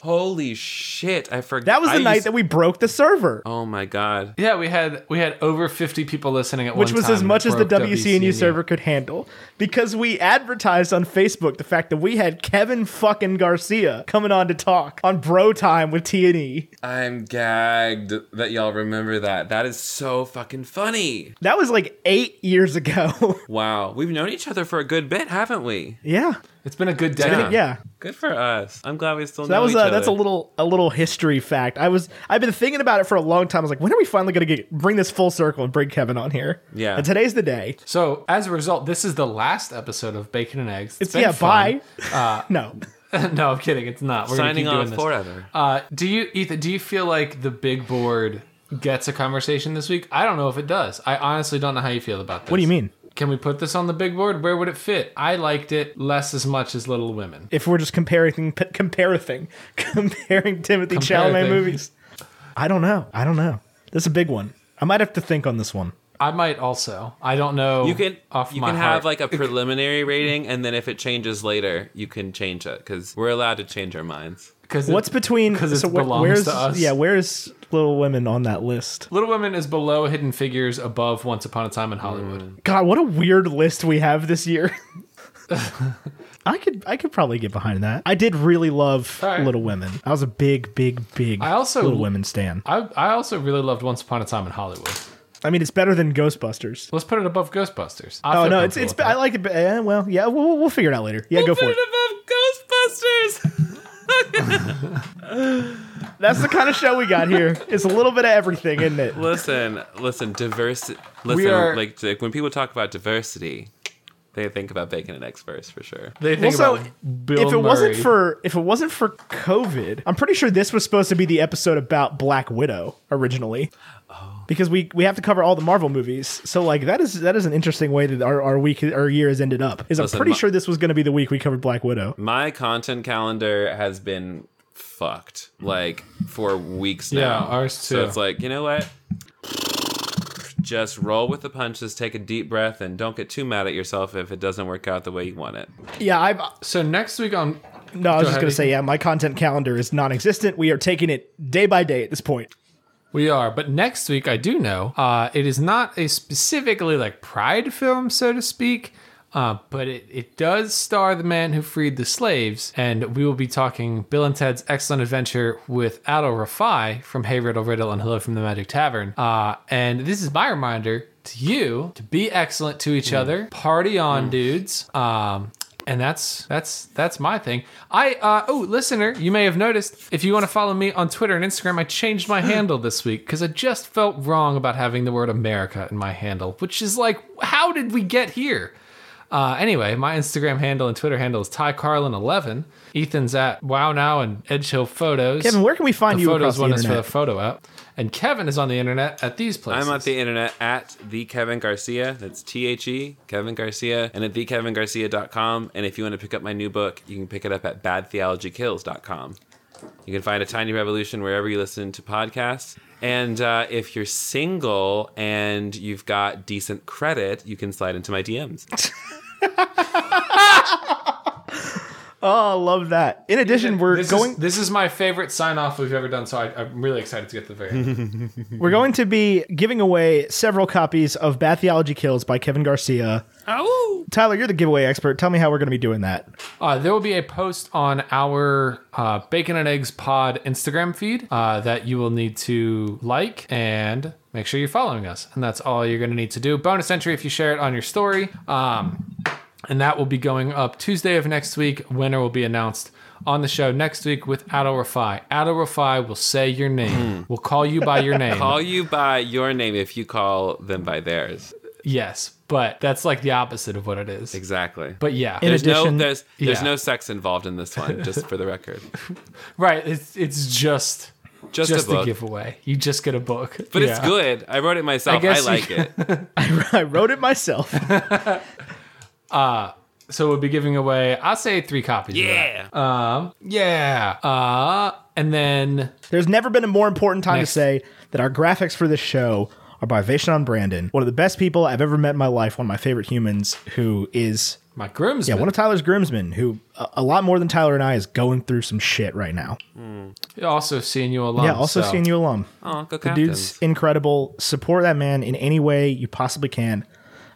Speaker 4: Holy shit, I forgot.
Speaker 3: That was the
Speaker 4: I
Speaker 3: night
Speaker 4: used-
Speaker 3: that we broke the server,
Speaker 4: Oh my god.
Speaker 1: Yeah, we had we had over fifty people listening at
Speaker 3: which
Speaker 1: one
Speaker 3: was
Speaker 1: time.
Speaker 3: as much as the
Speaker 1: Broke
Speaker 3: WCNU server could handle, because we advertised on Facebook the fact that we had Kevin fucking Garcia coming on to talk on Bro Time with T and E.
Speaker 4: I'm gagged that y'all remember that. That is so fucking funny.
Speaker 3: That was like eight years ago.
Speaker 4: Wow, we've known each other for a good bit, haven't we?
Speaker 3: yeah,
Speaker 1: It's been a good day.
Speaker 3: yeah.
Speaker 4: Good for us. I'm glad we still
Speaker 3: That
Speaker 4: know
Speaker 3: was
Speaker 4: each
Speaker 3: uh,
Speaker 4: other.
Speaker 3: that's a little a little history fact. I was I've been thinking about it for a long time. I was like, when are we finally gonna get bring this full circle and bring Kevin on here?
Speaker 4: Yeah.
Speaker 3: And today's the day.
Speaker 1: So as a result, this is the last episode of Bacon and Eggs.
Speaker 3: It's
Speaker 1: been
Speaker 3: yeah,
Speaker 1: fun.
Speaker 3: bye. no.
Speaker 1: no, I'm kidding. It's not. We're
Speaker 4: signing
Speaker 1: gonna
Speaker 4: on
Speaker 1: doing this.
Speaker 4: forever.
Speaker 1: Uh, do you, Ethan? Do you feel like the big board gets a conversation this week? I don't know if it does. I honestly don't know how you feel about this.
Speaker 3: What do you mean?
Speaker 1: Can we put this on the big board? Where would it fit? I liked it less as much as Little Women.
Speaker 3: If we're just comparing p- comparing comparing Timothée Chalamet
Speaker 1: Compare-thing.
Speaker 3: movies, I don't know. I don't know. This is a big one. I might have to think on this one.
Speaker 1: I might also. I don't know.
Speaker 4: You can
Speaker 1: off
Speaker 4: you
Speaker 1: my
Speaker 4: can
Speaker 1: heart.
Speaker 4: have like a preliminary rating, and then if it changes later, you can change it because we're allowed to change our minds.
Speaker 1: because
Speaker 3: What's between?
Speaker 1: 'cause it
Speaker 3: wh-
Speaker 1: belongs
Speaker 3: where's
Speaker 1: to us.
Speaker 3: yeah? Where's Little Women on that list?
Speaker 1: Little Women is below Hidden Figures, above Once Upon a Time in Hollywood.
Speaker 3: God, what a weird list we have this year. I could I could probably get behind that. I did really love
Speaker 1: All right.
Speaker 3: Little Women. I was a big, big, big
Speaker 1: I also-
Speaker 3: Little Women stan.
Speaker 1: I I also really loved Once Upon a Time in Hollywood.
Speaker 3: I mean, it's better than Ghostbusters.
Speaker 1: Let's put it above Ghostbusters. I
Speaker 3: Oh no, it's it's. I like it. but, eh, well, yeah, we'll, we'll figure it out later. Yeah, go for it.
Speaker 4: Above Ghostbusters.
Speaker 3: That's the kind of show we got here. It's a little bit of everything, isn't it?
Speaker 4: listen, listen, diversity. Listen,
Speaker 1: are-
Speaker 4: like, like when people talk about diversity, they think about bacon and eggs first for sure.
Speaker 1: They think
Speaker 3: Also,
Speaker 1: about Bill
Speaker 3: if it wasn't for if it wasn't for COVID, I'm pretty sure this was supposed to be the episode about Black Widow originally. Because we, we have to cover all the Marvel movies, so like that is that is an interesting way that our, our week our year has ended up. Is I'm pretty
Speaker 4: my-
Speaker 3: sure this was going to be the week we covered Black Widow.
Speaker 4: My content calendar has been fucked like for weeks now.
Speaker 1: Yeah,
Speaker 4: now.
Speaker 1: ours
Speaker 4: So it's like, you know what? Just roll with the punches, take a deep breath, and don't get too mad at yourself if it doesn't work out the way you want it.
Speaker 3: Yeah, I've
Speaker 1: so next week on
Speaker 3: no, I was
Speaker 1: Go
Speaker 3: just
Speaker 1: ahead,
Speaker 3: going to say yeah, my content calendar is non-existent. We are taking it day by day at this point.
Speaker 1: We are, but next week I do know uh, it is not a specifically like Pride film, so to speak, uh, but it, it does star the man who freed the slaves, and we will be talking Bill and Ted's Excellent Adventure with Adal Rifai from Hey Riddle Riddle and Hello from the Magic Tavern. Uh, and this is my reminder to you to be excellent to each other, party on, dudes. Um, and that's that's that's my thing. I uh, oh listener, you may have noticed if you want to follow me on Twitter and Instagram, I changed my handle this week because I just felt wrong about having the word America in my handle, which is like, how did we get here? Uh, anyway, my Instagram handle and Twitter handle is TyCarlin11. Ethan's at Wow Now and Edge Hill Photos.
Speaker 3: Kevin, where can we find
Speaker 1: the
Speaker 3: you
Speaker 1: photos one is for the photo app, and Kevin is on the internet at these places.
Speaker 4: I'm on the internet at the Kevin Garcia. That's T H E Kevin Garcia, and at thekevingarcia.com. And if you want to pick up my new book, you can pick it up at badtheologykills.com. You can find a tiny revolution wherever you listen to podcasts. And uh, if you're single and you've got decent credit, you can slide into my DMs.
Speaker 3: Oh, I love that. In addition, we're
Speaker 1: this
Speaker 3: going
Speaker 1: Is, this is my favorite sign off we've ever done, so I, I'm really excited to get to the very end.
Speaker 3: we're going to be giving away several copies of Bad Theology Kills by Kevin Garcia.
Speaker 4: Oh!
Speaker 3: Tyler, you're the giveaway expert. Tell me how we're going to be doing that.
Speaker 1: Uh, there will be a post on our uh, Bacon and Eggs Pod Instagram feed uh, that you will need to like and make sure you're following us. And that's all you're going to need to do. Bonus entry if you share it on your story. Um, and that will be going up Tuesday of next week. Winner will be announced on the show next week with Adal Rifai. Adal Rifai will say your name. Hmm. We'll call you by your name.
Speaker 4: Call you by your name if you call them by theirs.
Speaker 1: yes, but that's like the opposite of what it is.
Speaker 4: Exactly.
Speaker 1: But yeah,
Speaker 3: In
Speaker 4: there's
Speaker 3: addition-
Speaker 4: no there's there's
Speaker 1: Yeah.
Speaker 4: no sex involved in this one, just for the record.
Speaker 1: right. It's it's just
Speaker 4: Just,
Speaker 1: just
Speaker 4: a book.
Speaker 1: a giveaway. You just get a book.
Speaker 4: But it's good. I wrote it myself. I,
Speaker 1: guess you-
Speaker 4: like it.
Speaker 3: I wrote it myself.
Speaker 1: So we'll be giving away, I'll say three copies. of that.
Speaker 4: Yeah.
Speaker 1: Um, yeah. Uh, and then
Speaker 3: There's never been a more important time
Speaker 1: Next.
Speaker 3: to say that our graphics for this show are by Vaishon Brandon, one of the best people I've ever met in my life, one of my favorite humans, who is
Speaker 1: my groomsmen.
Speaker 3: yeah, one of Tyler's groomsmen, who a, a lot more than Tyler and I is going through some shit right now.
Speaker 1: also CNU alum.
Speaker 3: yeah, also
Speaker 1: so-
Speaker 3: CNU alum.
Speaker 4: Oh, go
Speaker 3: The
Speaker 4: Captains.
Speaker 3: dude's incredible. Support that man in any way you possibly can.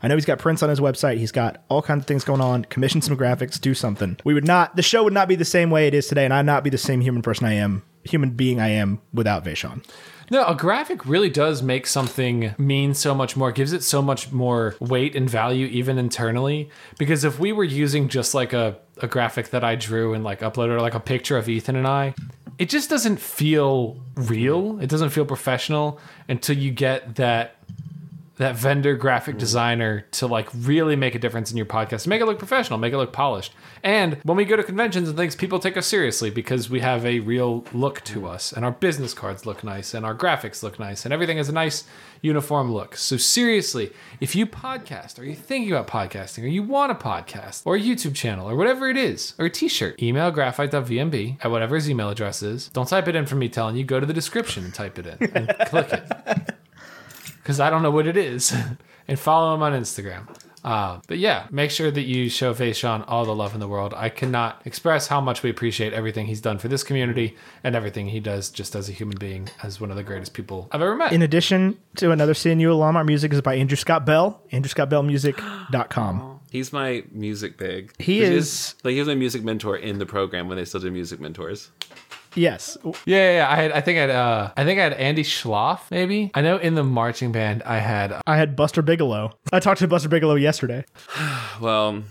Speaker 3: I know he's got prints on his website. He's got all kinds of things going on. Commission some graphics, do something. We would not, the show would not be the same way it is today, and I'd not be the same human person I am, human being I am without Vaishon.
Speaker 1: No, a graphic really does make something mean so much more, gives it so much more weight and value, even internally. Because if we were using just like a, a graphic that I drew and like uploaded, or like a picture of Ethan and I, it just doesn't feel real. It doesn't feel professional until you get that that vendor graphic designer to like really make a difference in your podcast, make it look professional, make it look polished. And when we go to conventions and things, people take us seriously because we have a real look to us, and our business cards look nice, and our graphics look nice, and everything has a nice uniform look. So seriously, if you podcast, or you're thinking about podcasting, or you want a podcast, or a YouTube channel, or whatever it is, or a T-shirt, email graphite.vmb at whatever his email address is. Don't type it in for me telling you. Go to the description and type it in and click it because I don't know what it is. and follow him on Instagram. Uh, but yeah, make sure that you show Vaishon all the love in the world. I cannot express how much we appreciate everything he's done for this community and everything he does just as a human being, as one of the greatest people I've ever met.
Speaker 3: In addition to another CNU alum, our music is by Andrew Scott Bell, andrewscottbellmusic.com.
Speaker 4: He's my music big.
Speaker 3: He
Speaker 4: Which
Speaker 3: is-
Speaker 4: like he was my music mentor in the program when they still did music mentors.
Speaker 3: Yes.
Speaker 1: yeah, yeah, yeah. I had, I think I had, uh, I think I had Andy Schloff, maybe. I know in the marching band I had
Speaker 3: I had Buster Bigelow. I talked to Buster Bigelow yesterday.
Speaker 4: Well,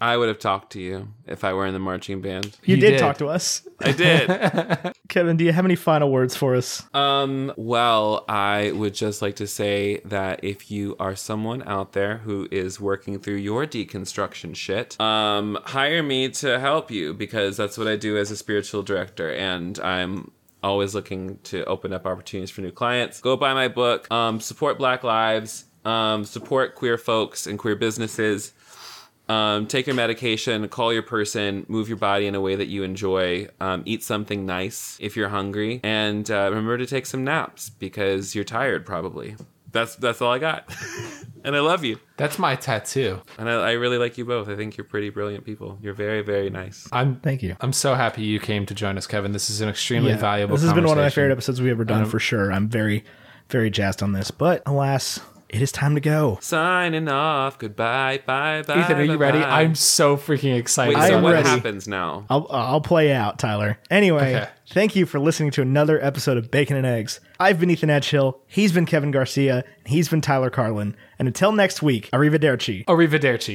Speaker 4: I would have talked to you if I were in the marching band.
Speaker 3: You,
Speaker 1: You
Speaker 3: did,
Speaker 1: did.
Speaker 3: talk to us.
Speaker 4: I did.
Speaker 3: Kevin, do you have any final words for us?
Speaker 4: um, well, I would just like to say that if you are someone out there who is working through your deconstruction shit, um, hire me to help you because that's what I do as a spiritual director, and I'm always looking to open up opportunities for new clients. Go buy my book. Um, support Black Lives. Um, support queer folks and queer businesses. Um, take your medication, call your person, move your body in a way that you enjoy, um, eat something nice if you're hungry, and uh, remember to take some naps because you're tired probably. That's that's all I got, and I love you,
Speaker 1: that's my tattoo.
Speaker 4: and I, I really like you both. I think you're pretty brilliant people. You're very very nice.
Speaker 1: I'm
Speaker 3: Thank you.
Speaker 1: I'm so happy you came to join us, Kevin. This is an extremely
Speaker 3: Yeah,
Speaker 1: valuable.
Speaker 3: This has been one of my favorite episodes we've ever done for sure. I'm very, very jazzed on this. But alas, it is time to go.
Speaker 4: Signing off. Goodbye. Bye bye.
Speaker 1: Ethan, are you ready?
Speaker 4: bye-bye.
Speaker 1: I'm so freaking excited.
Speaker 4: Wait,
Speaker 3: I
Speaker 4: so
Speaker 3: am
Speaker 4: what
Speaker 3: ready.
Speaker 4: happens now?
Speaker 3: I'll, I'll play out, Tyler. Anyway,
Speaker 1: Okay.
Speaker 3: thank you for listening to another episode of Bacon and Eggs. I've been Ethan Edgehill. He's been Kevin Garcia. And he's been Tyler Carlin. And until next week, arrivederci.
Speaker 1: Arrivederci.